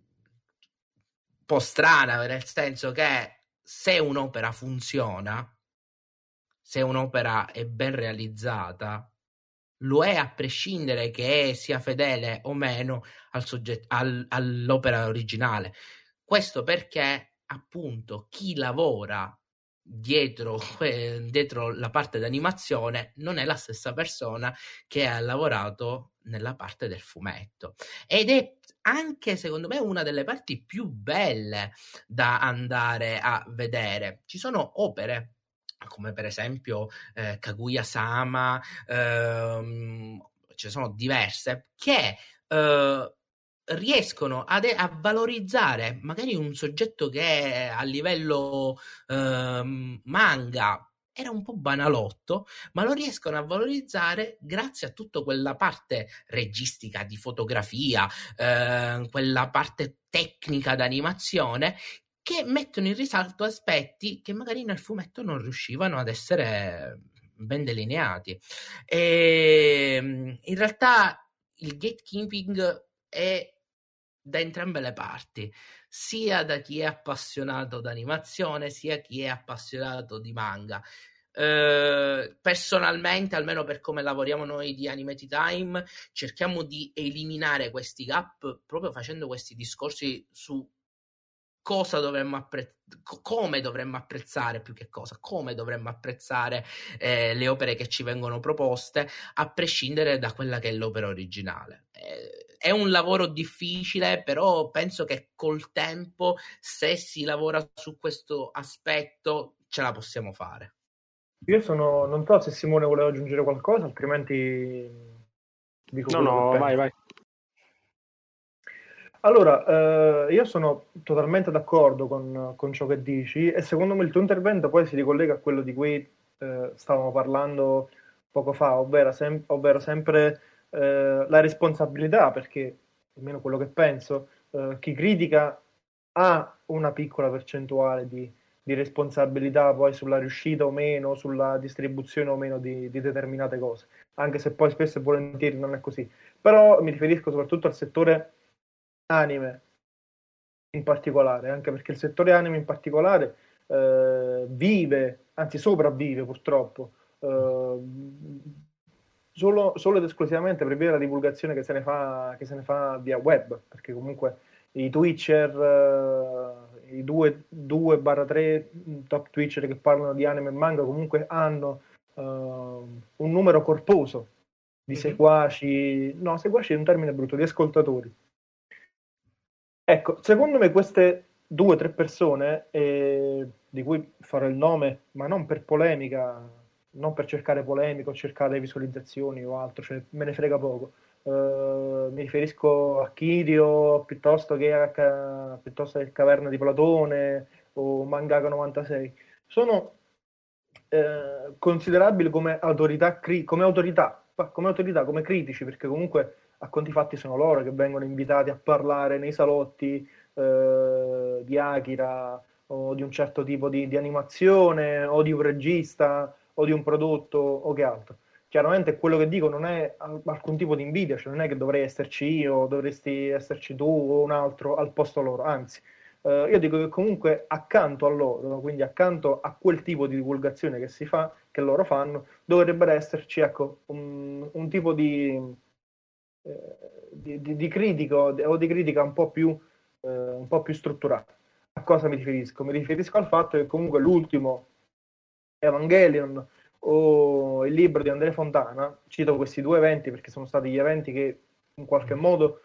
po' strana nel senso che se un'opera funziona, se un'opera è ben realizzata, lo è a prescindere che sia fedele o meno al soggetto, al, all'opera originale. Questo perché appunto chi lavora dietro, *laughs* eh, dietro la parte d'animazione non è la stessa persona che ha lavorato nella parte del fumetto ed è anche secondo me una delle parti più belle da andare a vedere. Ci sono opere come per esempio eh, Kaguya-sama, ehm, ce ne sono diverse, che eh, riescono a, de- a, valorizzare magari un soggetto che a livello eh, manga era un po' banalotto, ma lo riescono a valorizzare grazie a tutta quella parte registica di fotografia, eh, quella parte tecnica d'animazione che mettono in risalto aspetti che magari nel fumetto non riuscivano ad essere ben delineati. E ehm, in realtà il gatekeeping è da entrambe le parti, sia da chi è appassionato d'animazione, sia chi è appassionato di manga. Uh, personalmente, almeno per come lavoriamo noi di Animated Time, cerchiamo di eliminare questi gap proprio facendo questi discorsi su cosa dovremmo apprezzare, come dovremmo apprezzare più che cosa, come dovremmo apprezzare eh, le opere che ci vengono proposte, a prescindere da quella che è l'opera originale. Eh, è un lavoro difficile, però penso che col tempo, se si lavora su questo aspetto, ce la possiamo fare. Io sono, non so se Simone voleva aggiungere qualcosa, altrimenti dico No, no, vai, vai. Allora, eh, io sono totalmente d'accordo con, con, ciò che dici e secondo me il tuo intervento poi si ricollega a quello di cui eh, stavamo parlando poco fa, ovvero, sem- ovvero sempre eh, la responsabilità, perché almeno quello che penso, eh, chi critica ha una piccola percentuale di, di, responsabilità poi sulla riuscita o meno, sulla distribuzione o meno di, di determinate cose, anche se poi spesso e volentieri non è così. Però mi riferisco soprattutto al settore anime in particolare, anche perché il settore anime in particolare eh, vive, anzi sopravvive purtroppo, eh, solo, solo, ed esclusivamente per via della divulgazione che se ne fa, se ne fa via web, perché comunque i Twitcher, eh, i 2-3 top Twitcher che parlano di anime e manga comunque hanno uh, un numero corposo di mm-hmm. seguaci, no, seguaci è un termine brutto, di ascoltatori Ecco, secondo me queste due o tre persone, eh, di cui farò il nome, ma non per polemica, non per cercare polemica o cercare visualizzazioni o altro, cioè me ne frega poco. Uh, mi riferisco a Kirio piuttosto che a piuttosto che Caverna di Platone o Mangaka 96. Sono eh, considerabili come autorità, cri- come autorità, come autorità, come critici, perché comunque a conti fatti sono loro che vengono invitati a parlare nei salotti eh, di Akira o di un certo tipo di, di, animazione o di un regista o di un prodotto o che altro. Chiaramente quello che dico non è alcun tipo di invidia, cioè non è che dovrei esserci io, dovresti esserci tu o un altro al posto loro, anzi, Uh, io dico che comunque accanto a loro, quindi accanto a quel tipo di divulgazione che si fa, che loro fanno, dovrebbe esserci ecco, un, un tipo di, eh, di, di, di, critica o di critica un po' più, eh, un po' più strutturata. A cosa mi riferisco? Mi riferisco al fatto che comunque l'ultimo Evangelion o il libro di Andrea Fontana, cito questi due eventi perché sono stati gli eventi che in qualche modo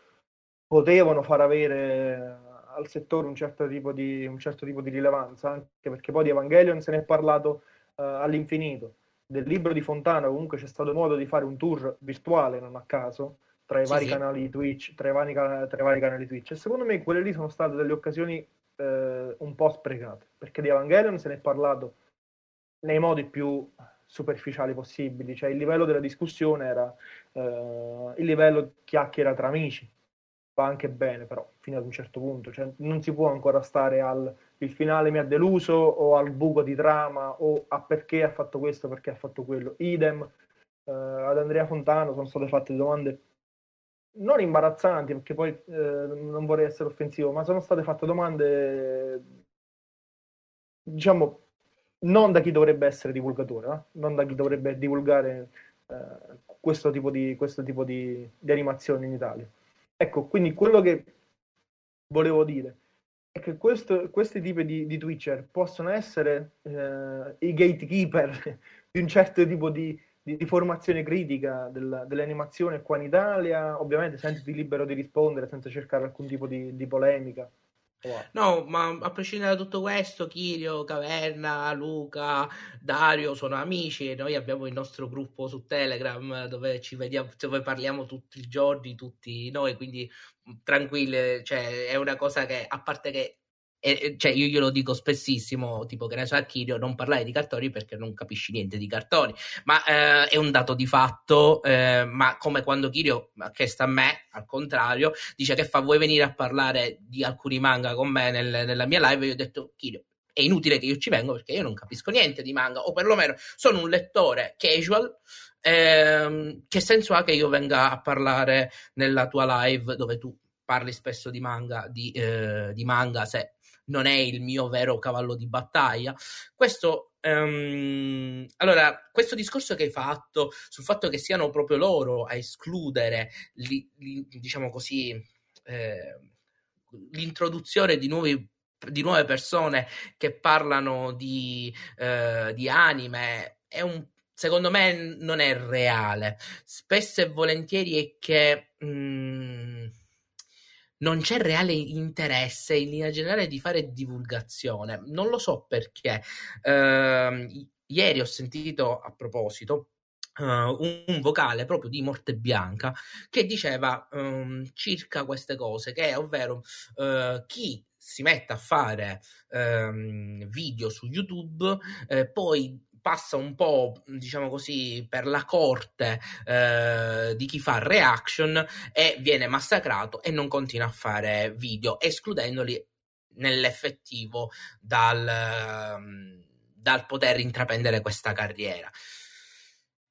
potevano far avere al settore un certo tipo di, un certo tipo di rilevanza, anche perché poi di Evangelion se ne è parlato uh, all'infinito. Del libro di Fontana comunque c'è stato modo di fare un tour virtuale, non a caso, tra i sì, vari sì. canali Twitch, tra i vari, tra i vari, canali Twitch. E secondo me quelle lì sono state delle occasioni eh, un po' sprecate, perché di Evangelion se ne è parlato nei modi più superficiali possibili, cioè il livello della discussione era eh, il livello chiacchiera tra amici, va anche bene, però fino ad un certo punto, cioè, non si può ancora stare al il finale mi ha deluso o al buco di trama o a perché ha fatto questo, perché ha fatto quello. Idem eh, ad Andrea Fontano sono state fatte domande non imbarazzanti, perché poi eh, non vorrei essere offensivo, ma sono state fatte domande diciamo non da chi dovrebbe essere divulgatore, eh? non da chi dovrebbe divulgare eh, questo tipo, di, questo tipo di, di animazioni in Italia. Ecco, quindi quello che volevo dire è che questo, questi tipi di, di Twitcher possono essere eh, i gatekeeper *laughs* di un certo tipo di, di, formazione critica del, dell'animazione qua in Italia, ovviamente sentiti libero di rispondere senza cercare alcun tipo di, di polemica. No, ma a prescindere da tutto questo, Chirio, Caverna, Luca, Dario sono amici e noi abbiamo il nostro gruppo su Telegram dove ci vediamo, dove parliamo tutti i giorni, tutti noi, quindi tranquilli, cioè è una cosa che a parte che e, cioè io glielo dico spessissimo, tipo che ne so a Chirio, non parlare di cartoni perché non capisci niente di cartoni, ma eh, è un dato di fatto, eh, ma come quando Chirio ha chiesto a me, al contrario, dice che fa vuoi venire a parlare di alcuni manga con me nel, nella mia live, io ho detto Chirio, è inutile che io ci vengo perché io non capisco niente di manga, o perlomeno sono un lettore casual. Ehm, che senso ha che io venga a parlare nella tua live dove tu parli spesso di manga, di, eh, di manga se non è il mio vero cavallo di battaglia. Questo, um, allora, questo discorso che hai fatto sul fatto che siano proprio loro a escludere, li, li, diciamo così, eh, l'introduzione di nuovi di nuove persone che parlano di, eh, di anime è un secondo me non è reale. Spesso e volentieri è che mh, mm, non c'è reale interesse in linea generale di fare divulgazione. Non lo so perché. Uh, ieri ho sentito a proposito uh, un, un, vocale proprio di Morte Bianca che diceva um, circa queste cose, che ovvero uh, chi si mette a fare um, video su YouTube, eh, poi passa un po', diciamo così, per la corte eh, di chi fa reaction e viene massacrato e non continua a fare video, escludendoli nell'effettivo dal, ehm, dal poter intraprendere questa carriera.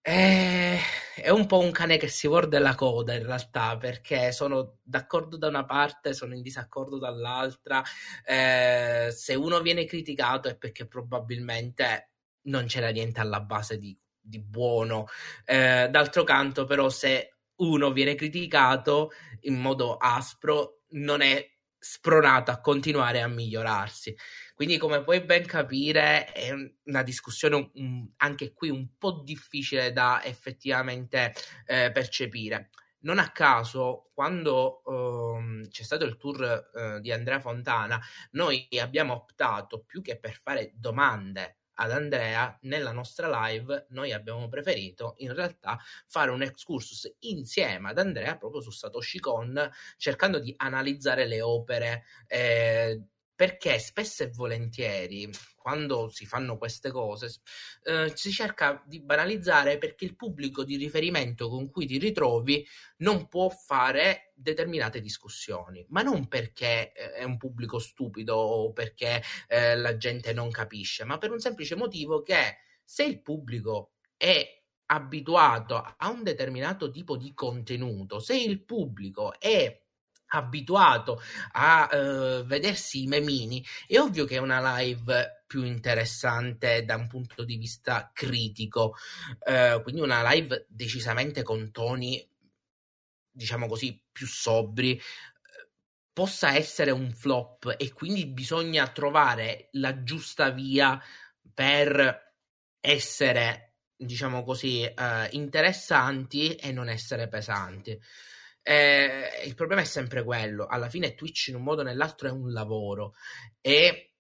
È un po' un cane che si morde la coda in realtà, perché sono d'accordo da una parte, sono in disaccordo dall'altra. Eh, se uno viene criticato è perché probabilmente non c'era niente alla base di, di buono. Eh, d'altro canto, però, se uno viene criticato in modo aspro, non è spronato a continuare a migliorarsi. Quindi, come puoi ben capire, è una discussione um, anche qui un po' difficile da effettivamente eh, percepire. Non a caso, quando um, c'è stato il tour uh, di Andrea Fontana, noi abbiamo optato più che per fare domande ad Andrea, nella nostra live noi abbiamo preferito in realtà fare un excursus insieme ad Andrea proprio su Satoshi Kon, cercando di analizzare le opere. Eh, perché spesso e volentieri quando si fanno queste cose eh, si cerca di banalizzare perché il pubblico di riferimento con cui ti ritrovi non può fare determinate discussioni, ma non perché eh, è un pubblico stupido o perché eh, la gente non capisce, ma per un semplice motivo che se il pubblico è abituato a un determinato tipo di contenuto, se il pubblico è abituato a uh, vedersi i memini, è ovvio che è una live più interessante da un punto di vista critico, uh, quindi una live decisamente con toni, diciamo così, più sobri, possa essere un flop e quindi bisogna trovare la giusta via per essere, diciamo così, uh, interessanti e non essere pesanti. Eh, il problema è sempre quello, alla fine Twitch in un modo o nell'altro è un lavoro e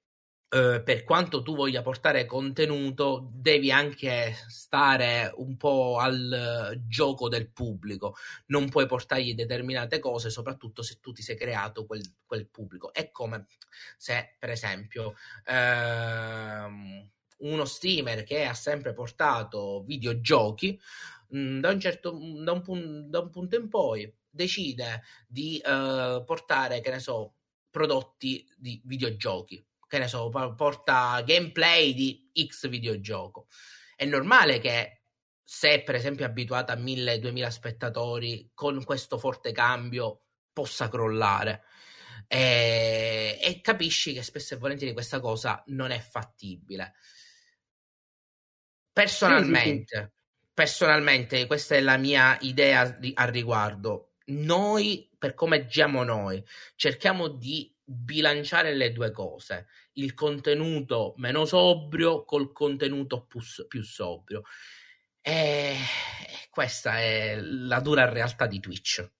eh, per quanto tu voglia portare contenuto, devi anche stare un po' al gioco del pubblico. Non puoi portargli determinate cose, soprattutto se tu ti sei creato quel, quel pubblico. È come se, per esempio, ehm, uno streamer che ha sempre portato videogiochi, mm, da, un certo, da, un, da un punto in poi decide di uh, portare, che ne so, prodotti di videogiochi, che ne so, porta gameplay di X videogioco. È normale che se per esempio è abituata a 1000-2000 spettatori, con questo forte cambio possa crollare. E, e, capisci che spesso e volentieri questa cosa non è fattibile. Personalmente, sì, sì, sì. personalmente, questa è la mia idea di, al riguardo noi, per come agiamo noi, cerchiamo di bilanciare le due cose, il contenuto meno sobrio col contenuto più, più sobrio. E questa è la dura realtà di Twitch.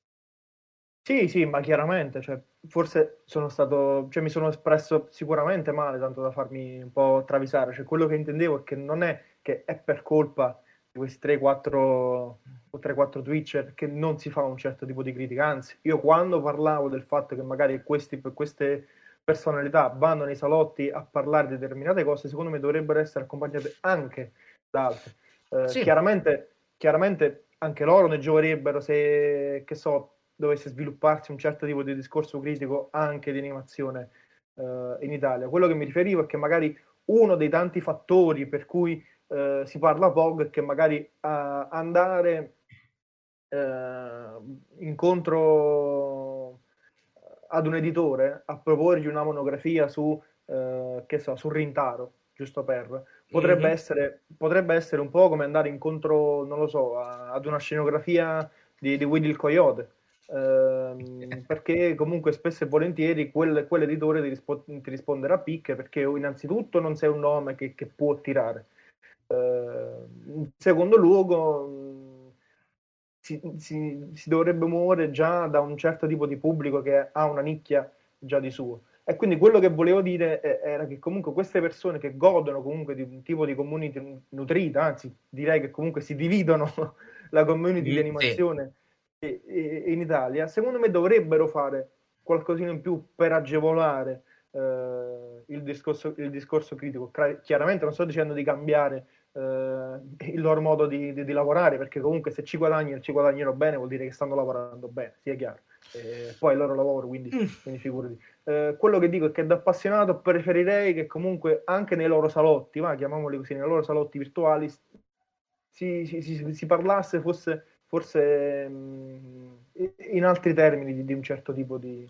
Sì, sì, ma chiaramente, cioè, forse sono stato, cioè, mi sono espresso sicuramente male, tanto da farmi un po' travisare. Cioè, quello che intendevo è che non è che è per colpa questi 3-4 o 3-4 Twitcher che non si fa un certo tipo di critica. Anzi, io quando parlavo del fatto che magari questi, queste personalità vanno nei salotti a parlare di determinate cose, secondo me dovrebbero essere accompagnate anche da altre. Eh, sì. chiaramente, chiaramente anche loro ne gioverebbero se, che so, dovesse svilupparsi un certo tipo di discorso critico anche di animazione eh, in Italia. Quello che mi riferivo è che magari uno dei tanti fattori per cui eh, si parla poco è che magari uh, andare uh, incontro ad un editore a proporgli una monografia su, che so, sul Rintaro, giusto per, potrebbe, mm-hmm. essere, potrebbe essere un po' come andare incontro, non lo so, a, ad una scenografia di, di Willy il Coyote. Ehm, *laughs* perché comunque spesso e volentieri quel, quell'editore ti, rispo- ti, risponderà a picche perché innanzitutto non sei un nome che, che può tirare eh, in secondo luogo, si, si, si, dovrebbe muovere già da un certo tipo di pubblico che ha una nicchia già di suo. E quindi quello che volevo dire era che comunque queste persone che godono comunque di un tipo di community nutrita, anzi direi che comunque si dividono *laughs* la community di animazione in Italia, secondo me dovrebbero fare qualcosina in più per agevolare eh, il, discorso, il discorso critico. Chiaramente non sto dicendo di cambiare il loro modo di, di, di, lavorare, perché comunque se ci guadagnano e ci guadagnano bene vuol dire che stanno lavorando bene, sia chiaro. Eh, poi è il loro lavoro, quindi, mm. quindi figurati. Eh, quello che dico è che da appassionato preferirei che comunque anche nei loro salotti, va, chiamiamoli così, nei loro salotti virtuali, si, si, si, si parlasse fosse, forse mh, mm, in altri termini di, di, un certo tipo di,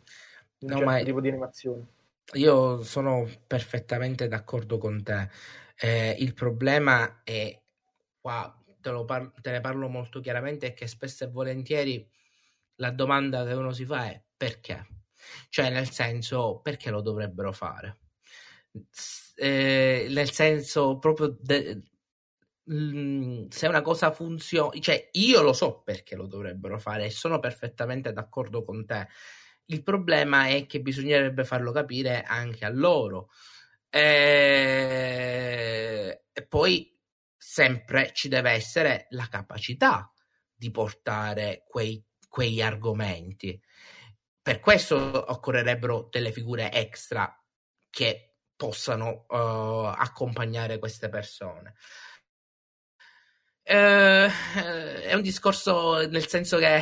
di, no, certo tipo di animazione. Io sono perfettamente d'accordo con te. Eh, il problema è qua, te, par- te, ne parlo molto chiaramente, è che spesso e volentieri la domanda che uno si fa è perché? Cioè, nel senso, perché lo dovrebbero fare? Eh, nel senso, proprio de- se una cosa funziona, cioè io lo so perché lo dovrebbero fare e sono perfettamente d'accordo con te. Il problema è che bisognerebbe farlo capire anche a loro. E, e poi sempre ci deve essere la capacità di portare quei, quegli argomenti. Per questo occorrerebbero delle figure extra che possano uh, accompagnare queste persone. Uh, è un discorso nel senso che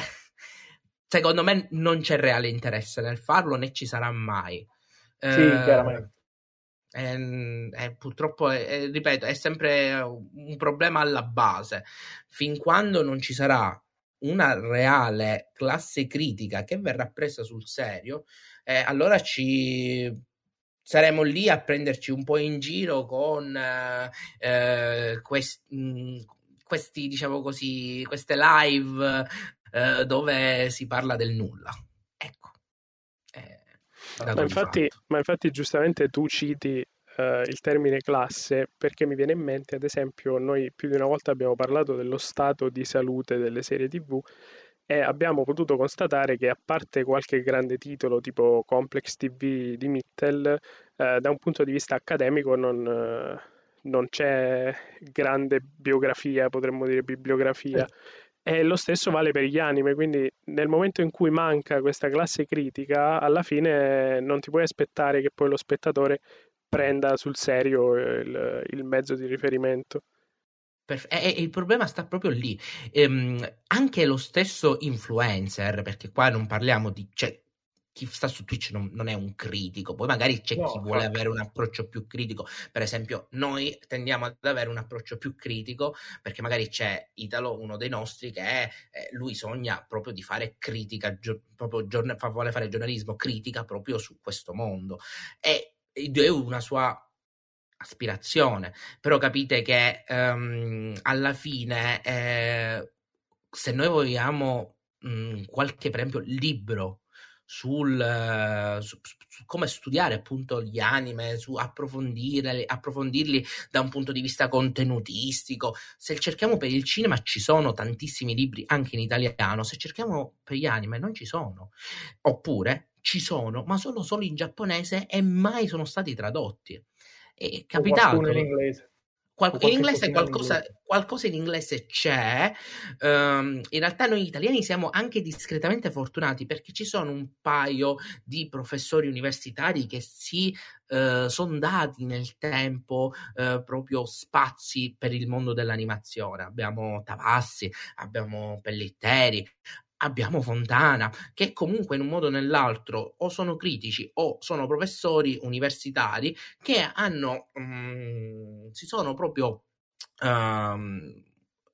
secondo me non c'è reale interesse nel farlo né ci sarà mai. Sì, uh, chiaramente. È, ehm, è, purtroppo, è, ripeto, è sempre un problema alla base. Fin quando non ci sarà una reale classe critica che verrà presa sul serio, eh, allora ci saremo lì a prenderci un po' in giro con eh, eh quest, mh, questi, diciamo così, queste live eh, dove si parla del nulla. Eh, ma, infatti, ma, infatti, giustamente tu citi uh, il termine classe perché mi viene in mente, ad esempio, noi più di una volta abbiamo parlato dello stato di salute delle serie TV e abbiamo potuto constatare che a parte qualche grande titolo tipo Complex TV di Mittel, uh, da un punto di vista accademico non... Uh, non c'è grande biografia, potremmo dire bibliografia. E lo stesso vale per gli anime, quindi nel momento in cui manca questa classe critica, alla fine non ti puoi aspettare che poi lo spettatore prenda sul serio il, il mezzo di riferimento. Perf- e, e, il problema sta proprio lì. Ehm, anche lo stesso influencer, perché qua non parliamo di. Cioè, chi sta su Twitch non, non, è un critico, poi magari c'è no, chi vuole no. avere un approccio più critico. Per esempio, noi tendiamo ad avere un approccio più critico perché magari c'è Italo, uno dei nostri, che è, eh, lui sogna proprio di fare critica, gio- proprio giorn- vuole fare giornalismo critica proprio su questo mondo. E è una sua aspirazione, però capite che um, alla fine eh, se noi vogliamo mh, qualche per esempio libro sul, su, su, come studiare appunto gli anime, su approfondirli, approfondirli da un punto di vista contenutistico. Se cerchiamo per il cinema ci sono tantissimi libri anche in italiano, se cerchiamo per gli anime non ci sono. Oppure ci sono, ma sono solo in giapponese e mai sono stati tradotti. È capitato. in inglese. Qual- in inglese qualcosa, qualcosa, in inglese c'è. Um, in realtà noi italiani siamo anche discretamente fortunati perché ci sono un paio di professori universitari che si uh, sono dati nel tempo uh, proprio spazi per il mondo dell'animazione. Abbiamo Tavassi, abbiamo Pellitteri, abbiamo Fontana, che comunque in un modo o nell'altro o sono critici o sono professori universitari che hanno, um, si sono proprio um,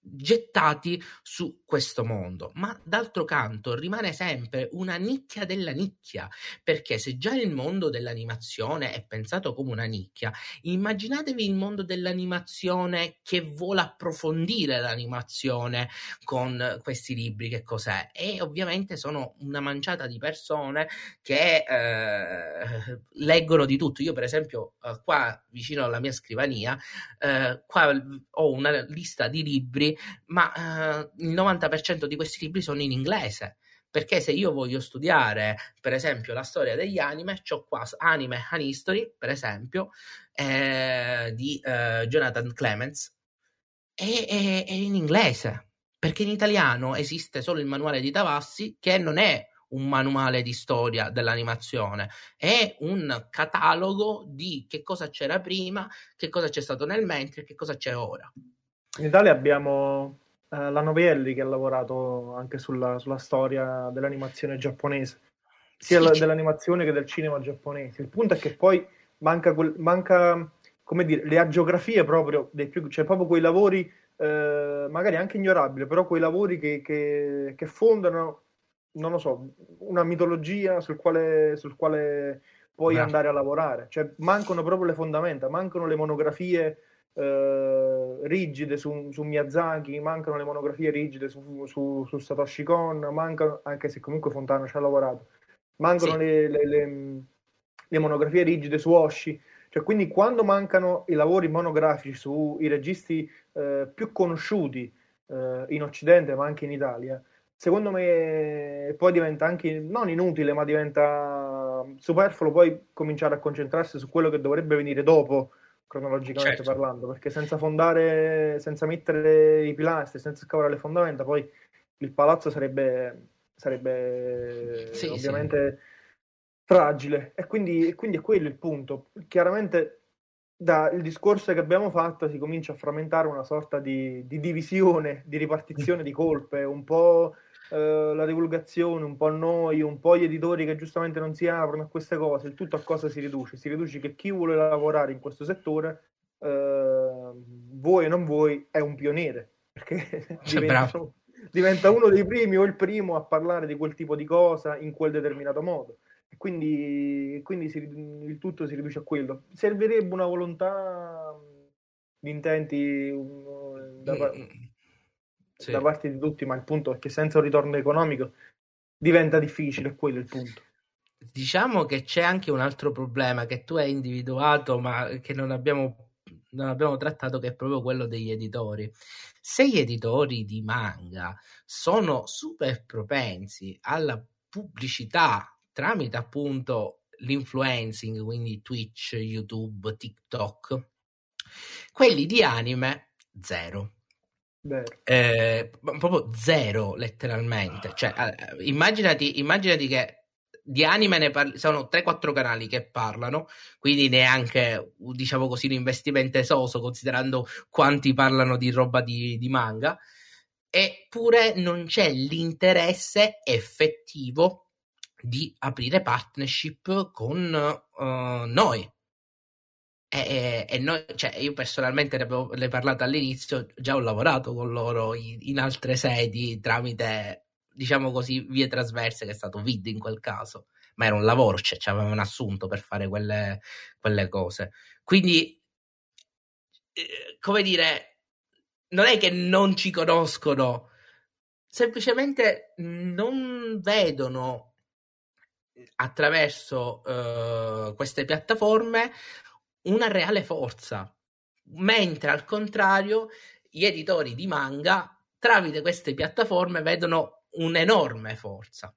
gettati su questo mondo, ma d'altro canto rimane sempre una nicchia della nicchia, perché se già il mondo dell'animazione è pensato come una nicchia, immaginatevi il mondo dell'animazione che vuole approfondire l'animazione con questi libri, che cos'è? E ovviamente sono una manciata di persone che eh, leggono di tutto. Io per esempio eh, qua vicino alla mia scrivania, eh, qua ho una lista di libri ma eh, il 90% di questi libri sono in inglese. Perché se io voglio studiare, per esempio, la storia degli anime, ho qua Anime and History, per esempio, eh, di eh, Jonathan Clements, e è, è in inglese. Perché in italiano esiste solo il manuale di Tavassi, che non è un manuale di storia dell'animazione, è un catalogo di che cosa c'era prima, che cosa c'è stato nel mentre che cosa c'è ora. In Italia abbiamo eh, la Novelli che ha lavorato anche sulla, sulla storia dell'animazione giapponese, sia sì, la, dell'animazione che del cinema giapponese. Il punto è che poi manca, quel, manca come dire, le agiografie proprio dei più, cioè proprio quei lavori, eh, magari anche ignorabili, però quei lavori che, che, che, fondano, non lo so, una mitologia sul quale, sul quale puoi andare a lavorare. Cioè mancano proprio le fondamenta, mancano le monografie eh, rigide su, su, Miyazaki, mancano le monografie rigide su, su, su, Satoshi Kon, mancano, anche se comunque Fontana ci ha lavorato, mancano sì. le, le, le, le, monografie rigide su Oshi. Cioè, quindi quando mancano i lavori monografici sui registi eh, più conosciuti eh, in Occidente, ma anche in Italia, secondo me poi diventa anche non inutile, ma diventa superfluo poi cominciare a concentrarsi su quello che dovrebbe venire dopo cronologicamente certo. parlando, perché senza fondare, senza mettere i pilastri, senza scavare le fondamenta, poi il palazzo sarebbe, sarebbe sì, ovviamente sì. fragile. E quindi, e quindi, è quello il punto. Chiaramente dal discorso che abbiamo fatto si comincia a frammentare una sorta di, di divisione, di ripartizione di colpe, un po' Eh, la divulgazione, un po' noi, un po' gli editori che giustamente non si aprono a queste cose, il tutto a cosa si riduce? Si riduce che chi vuole lavorare in questo settore, eh, vuoi o non vuoi, è un pioniere, perché *laughs* cioè, diventa, diventa uno dei primi o il primo a parlare di quel tipo di cosa in quel determinato modo. E quindi, quindi si, il tutto si riduce a quello. Servirebbe una volontà di intenti da, mm, mm, sì. da parte di tutti, ma il punto è che senza un ritorno economico diventa difficile, quello è il punto. Diciamo che c'è anche un altro problema che tu hai individuato, ma che non abbiamo, non abbiamo trattato, che è proprio quello degli editori. Se gli editori di manga sono super propensi alla pubblicità tramite appunto l'influencing, quindi Twitch, YouTube, TikTok, quelli di anime zero. Eh, proprio zero letteralmente. Cioè, eh, immaginati, immaginati che di anime ne parli, sono 3-4 canali che parlano, quindi neanche, diciamo così, un investimento esoso considerando quanti parlano di roba di, di manga, eppure non c'è l'interesse effettivo di aprire partnership con uh, noi. E, e, noi, cioè, io personalmente ne avevo ne parlato all'inizio, già ho lavorato con loro in, in altre sedi tramite diciamo così, vie trasverse, che è stato vid in quel caso, ma era un lavoro, cioè ci avevano assunto per fare quelle, quelle cose. Quindi, eh, come dire, non è che non ci conoscono, semplicemente non vedono attraverso uh, queste piattaforme una reale forza, mentre al contrario gli editori di manga tramite queste piattaforme vedono un'enorme forza.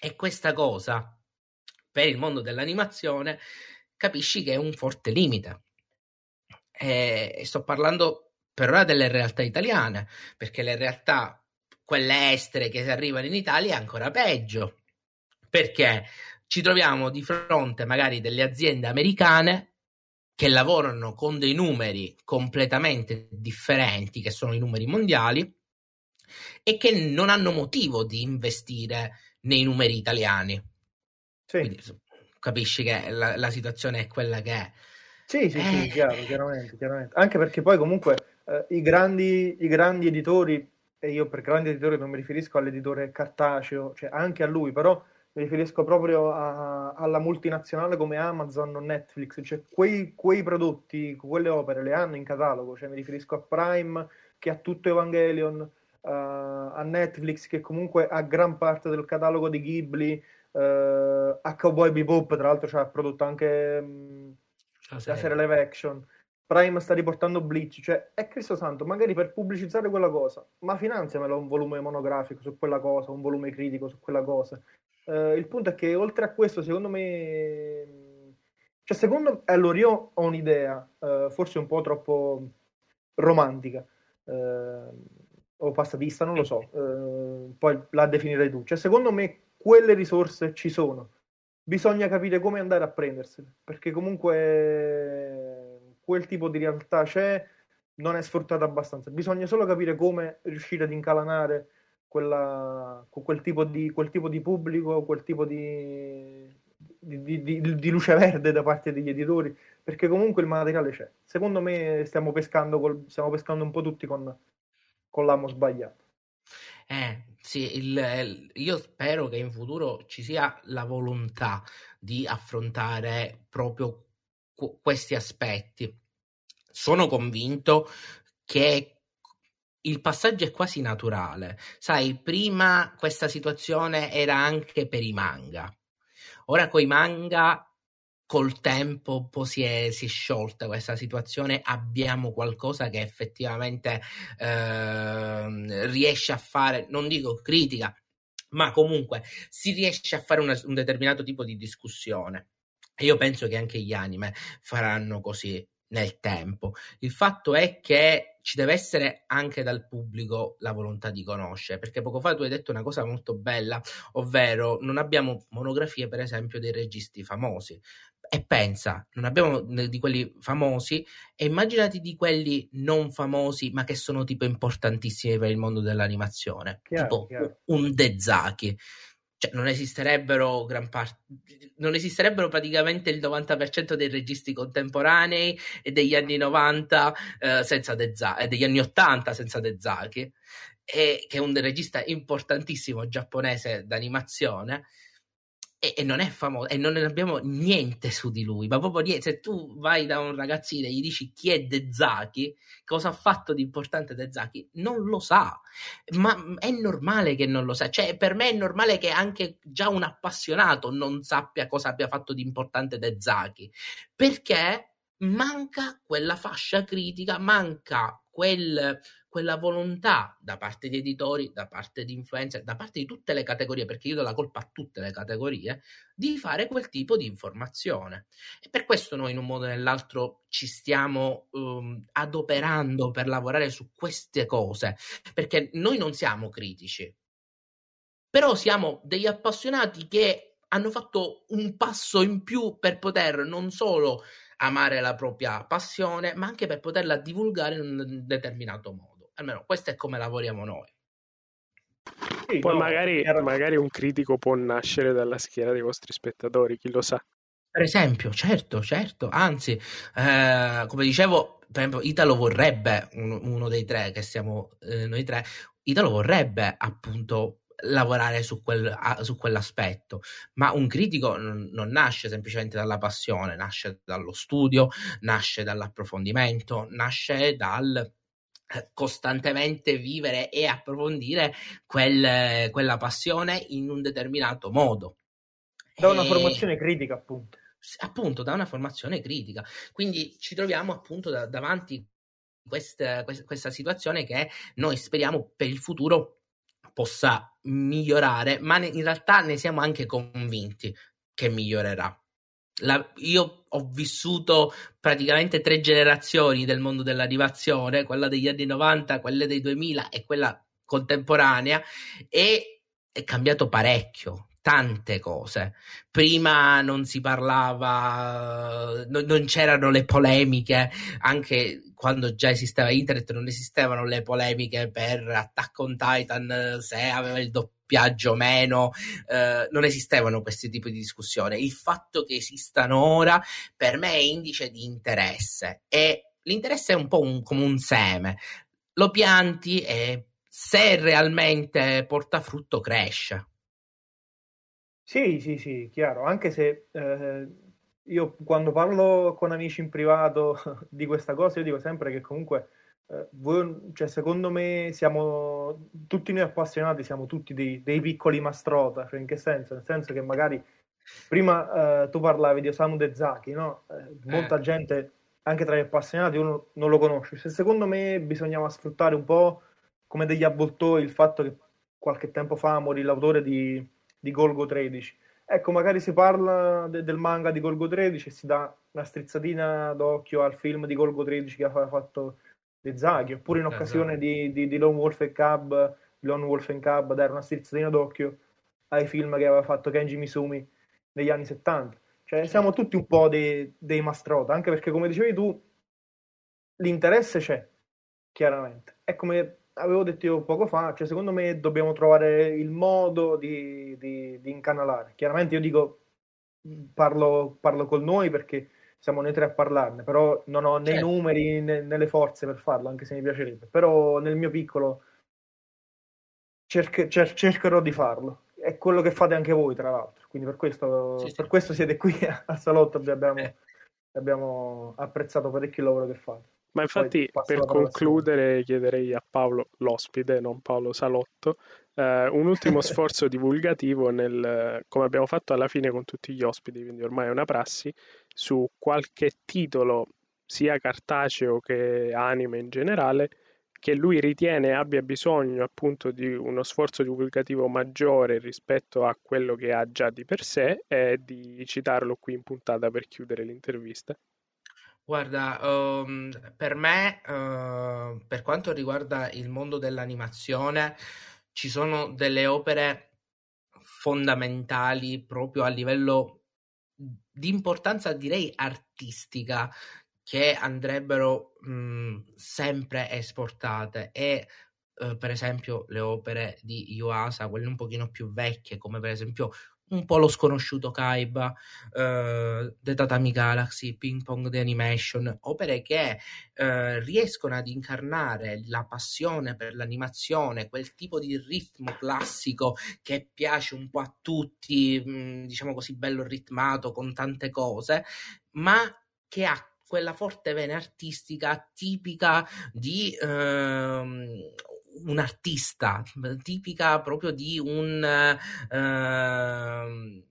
E questa cosa, per il mondo dell'animazione, capisci che è un forte limite. E sto parlando per ora delle realtà italiane, perché le realtà, quelle estere che arrivano in Italia, è ancora peggio. Perché ci troviamo di fronte magari delle aziende americane che lavorano con dei numeri completamente differenti, che sono i numeri mondiali, e che non hanno motivo di investire nei numeri italiani. Sì. Quindi, capisci che la, la, situazione è quella che è. Sì, sì, eh... sì, chiaro, chiaramente, chiaramente. Anche perché poi comunque eh, i, grandi, i grandi editori, e io per grandi editori non mi riferisco all'editore cartaceo, cioè anche a lui, però mi riferisco proprio a, alla multinazionale come Amazon o Netflix, cioè quei, quei, prodotti, quelle opere le hanno in catalogo, cioè mi riferisco a Prime che ha tutto Evangelion, uh, a Netflix che comunque ha gran parte del catalogo di Ghibli, uh, a Cowboy Bebop tra l'altro ci ha prodotto anche um, la serie live action. Prime sta riportando Bleach, cioè è Cristo Santo, magari per pubblicizzare quella cosa, ma finanziamelo un volume monografico su quella cosa, un volume critico su quella cosa. Uh, il punto è che oltre a questo, secondo me, cioè secondo allora io ho un'idea, uh, forse un po' troppo romantica. Uh, o passatista, non lo so, eh, poi la definirai tu. Cioè, secondo me quelle risorse ci sono, bisogna capire come andare a prendersele, perché comunque quel tipo di realtà c'è, non è sfruttata abbastanza, bisogna solo capire come riuscire ad incalanare quella, quel, tipo di, quel tipo di pubblico, quel tipo di, di, di, di, luce verde da parte degli editori, perché comunque il materiale c'è. Secondo me stiamo pescando, col, stiamo pescando un po' tutti con, con l'amo sbagliato. Eh, sì, il, io spero che in futuro ci sia la volontà di affrontare proprio qu- questi aspetti. Sono convinto che il passaggio è quasi naturale. Sai, prima questa situazione era anche per i manga. Ora con i manga col tempo un po' si è, si è, sciolta questa situazione, abbiamo qualcosa che effettivamente eh, riesce a fare, non dico critica, ma comunque si riesce a fare una, un determinato tipo di discussione. E io penso che anche gli anime faranno così nel tempo. Il fatto è che ci deve essere anche dal pubblico la volontà di conoscere, perché poco fa tu hai detto una cosa molto bella, ovvero non abbiamo monografie, per esempio, dei registi famosi. E pensa, non abbiamo di quelli famosi, e immaginati di quelli non famosi, ma che sono tipo importantissimi per il mondo dell'animazione, chiaro, tipo chiaro. un Dezaki cioè non esisterebbero gran parte non esisterebbero praticamente il 90% dei registi contemporanei e degli anni 90 eh, senza Dezaki, e degli anni 80 senza Dezaki e, che è un regista importantissimo giapponese d'animazione, e, e, non è famoso e non abbiamo niente su di lui, ma proprio niente. Se tu vai da un ragazzino e gli dici chi è Dezaki, cosa ha fatto di importante Dezaki, non lo sa, ma è normale che non lo sa. Cioè, per me è normale che anche già un appassionato non sappia cosa abbia fatto di importante Dezaki, perché manca quella fascia critica, manca quel quella volontà da parte di editori, da parte di influencer, da parte di tutte le categorie, perché io do la colpa a tutte le categorie, di fare quel tipo di informazione. E per questo noi in un modo o nell'altro ci stiamo um, adoperando per lavorare su queste cose, perché noi non siamo critici, però siamo degli appassionati che hanno fatto un passo in più per poter non solo amare la propria passione, ma anche per poterla divulgare in un determinato modo. Almeno questo è come lavoriamo noi. Sì, Poi no, magari, era... magari un critico può nascere dalla schiera dei vostri spettatori, chi lo sa. Per esempio, certo, certo, anzi, eh, come dicevo, per esempio, Italo vorrebbe, uno, uno dei tre che siamo eh, noi tre, Italo vorrebbe appunto lavorare su, quel, a, su quell'aspetto, ma un critico non, non, nasce semplicemente dalla passione, nasce dallo studio, nasce dall'approfondimento, nasce dal eh, costantemente vivere e approfondire quel, quella passione in un determinato modo. Da una e... formazione critica, appunto. Appunto, da una formazione critica. Quindi ci troviamo appunto da, davanti questa, questa situazione che noi speriamo per il futuro possa migliorare, ma in realtà ne siamo anche convinti che migliorerà. La, io ho vissuto praticamente tre generazioni del mondo dell'animazione, quella degli anni 90, quelle dei 2000 e quella contemporanea, e è cambiato parecchio tante cose. Prima non si parlava, non, non, c'erano le polemiche, anche quando già esisteva internet non esistevano le polemiche per Attack on Titan se aveva il doppiaggio o meno, eh, non esistevano questi tipi di discussioni. Il fatto che esistano ora per me è indice di interesse e l'interesse è un po' un, come un seme. Lo pianti e se realmente porta frutto cresce. Sì, sì, sì, chiaro, anche se eh, io quando parlo con amici in privato *laughs* di questa cosa, io dico sempre che comunque eh, voi, cioè, secondo me siamo tutti noi appassionati, siamo tutti dei, dei piccoli mastrota, cioè in che senso? Nel senso che magari prima eh, tu parlavi di Osamu Dezaki, no? Eh, molta eh. gente, anche tra gli appassionati, uno non lo conosce. Se secondo me bisognava sfruttare un po' come degli avvoltoi il fatto che qualche tempo fa morì l'autore di di Golgo 13. Ecco, magari si parla de- del manga di Golgo 13 e si dà una strizzatina d'occhio al film di Golgo 13 che aveva fatto De Zaghi, oppure in esatto. occasione esatto. di, di, di, Lone Wolf and Cub, Lone Wolf and Cub, dare una strizzatina d'occhio ai film che aveva fatto Kenji Misumi negli anni 70. Cioè, siamo tutti un po' dei, dei mastrota, anche perché, come dicevi tu, l'interesse c'è, chiaramente. È come avevo detto io poco fa, cioè secondo me dobbiamo trovare il modo di, di, di incanalare. Chiaramente io dico, parlo, parlo con noi perché siamo noi tre a parlarne, però non ho né i certo. numeri né, né, le forze per farlo, anche se mi piacerebbe. Però nel mio piccolo cerche, cer- cercherò di farlo. È quello che fate anche voi, tra l'altro. Quindi per questo, sì, per sì. questo siete qui *laughs* al salotto, abbiamo, eh. abbiamo apprezzato parecchio il lavoro che fate. Ma infatti, per concludere, chiederei a Paolo, l'ospite, non Paolo Salotto, eh, un ultimo sforzo divulgativo, nel, come abbiamo fatto alla fine con tutti gli ospiti, quindi ormai è una prassi, su qualche titolo, sia cartaceo che anime in generale, che lui ritiene abbia bisogno appunto di uno sforzo divulgativo maggiore rispetto a quello che ha già di per sé e di citarlo qui in puntata per chiudere l'intervista. Guarda, um, per me, uh, per quanto riguarda il mondo dell'animazione, ci sono delle opere fondamentali proprio a livello di importanza, direi artistica, che andrebbero mh, sempre esportate. E uh, per esempio le opere di Yuasa, quelle un pochino più vecchie, come per esempio un po' lo sconosciuto Kaiba, uh, The Tatami Galaxy, Ping Pong The Animation, opere che uh, riescono ad incarnare la passione per l'animazione, quel tipo di ritmo classico che piace un po' a tutti, mh, mm, diciamo così bello ritmato con tante cose, ma che ha quella forte vena artistica tipica di ehm, un artista, tipica proprio di un uh,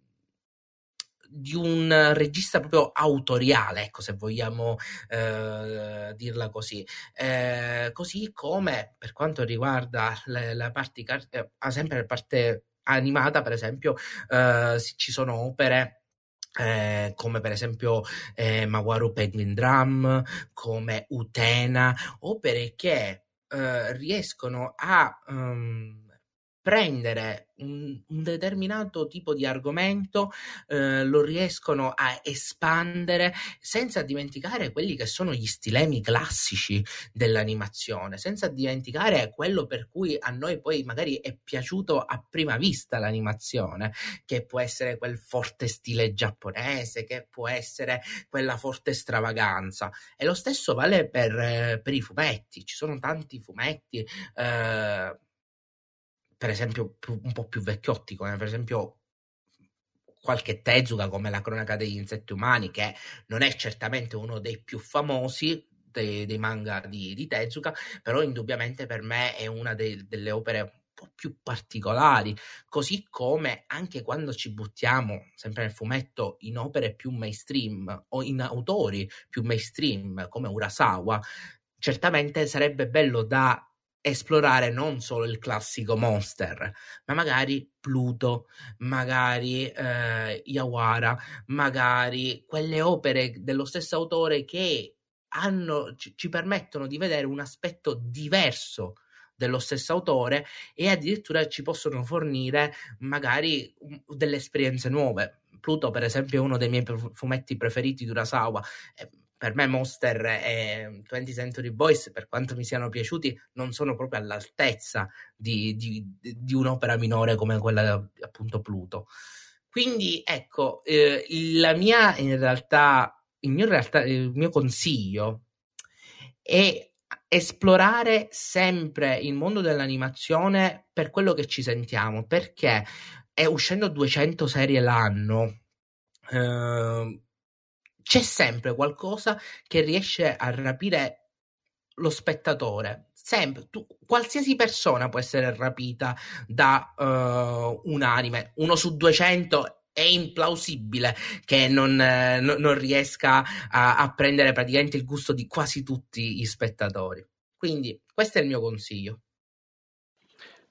di un regista proprio autoriale, ecco, se vogliamo uh, dirla così. Uh, così come per quanto riguarda le, la parte, eh, sempre la parte animata, per esempio, ci sono opere eh, come per esempio eh, Mawaru Penguin Drum, come Utena, opere che eh, riescono a um, prendere un, un, determinato tipo di argomento, eh, lo riescono a espandere senza dimenticare quelli che sono gli stilemi classici dell'animazione, senza dimenticare quello per cui a noi poi magari è piaciuto a prima vista l'animazione, che può essere quel forte stile giapponese, che può essere quella forte stravaganza. E lo stesso vale per, eh, per i fumetti, ci sono tanti fumetti. Eh, per esempio più, un po' più vecchiotti, come per esempio qualche Tezuka come la cronaca degli insetti umani, che non è certamente uno dei più famosi dei, dei manga di, di, Tezuka, però indubbiamente per me è una dei, delle opere un po' più particolari, così come anche quando ci buttiamo sempre nel fumetto in opere più mainstream o in autori più mainstream come Urasawa, certamente sarebbe bello da esplorare non solo il classico Monster, ma magari Pluto, magari eh, Yawara, magari quelle opere dello stesso autore che hanno, ci, ci permettono di vedere un aspetto diverso dello stesso autore e addirittura ci possono fornire magari delle esperienze nuove. Pluto, per esempio, è uno dei miei fumetti preferiti di Urasawa. Per me Monster e 20th Century Boys, per quanto mi siano piaciuti, non sono proprio all'altezza di, di, di un'opera minore come quella appunto Pluto. Quindi ecco, eh, la mia in realtà, il mio, realtà, il mio consiglio è esplorare sempre il mondo dell'animazione per quello che ci sentiamo, perché è uscendo 200 serie l'anno. Eh, c'è sempre qualcosa che riesce a rapire lo spettatore. Sempre, tu, qualsiasi persona può essere rapita da uh, un anime. Uno su 200 è implausibile che non, eh, no, non riesca a, a, prendere praticamente il gusto di quasi tutti gli spettatori. Quindi questo è il mio consiglio.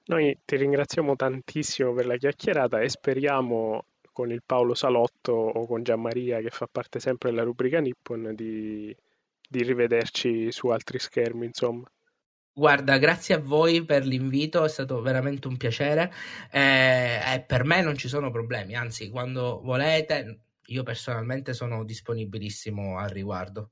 Noi ti ringraziamo tantissimo per la chiacchierata e speriamo con il Paolo Salotto o con Gianmaria che fa parte sempre della rubrica Nippon di, di rivederci su altri schermi, insomma. Guarda, grazie a voi per l'invito, è stato veramente un piacere eh, e per me non ci sono problemi, anzi quando volete io personalmente sono disponibilissimo al riguardo.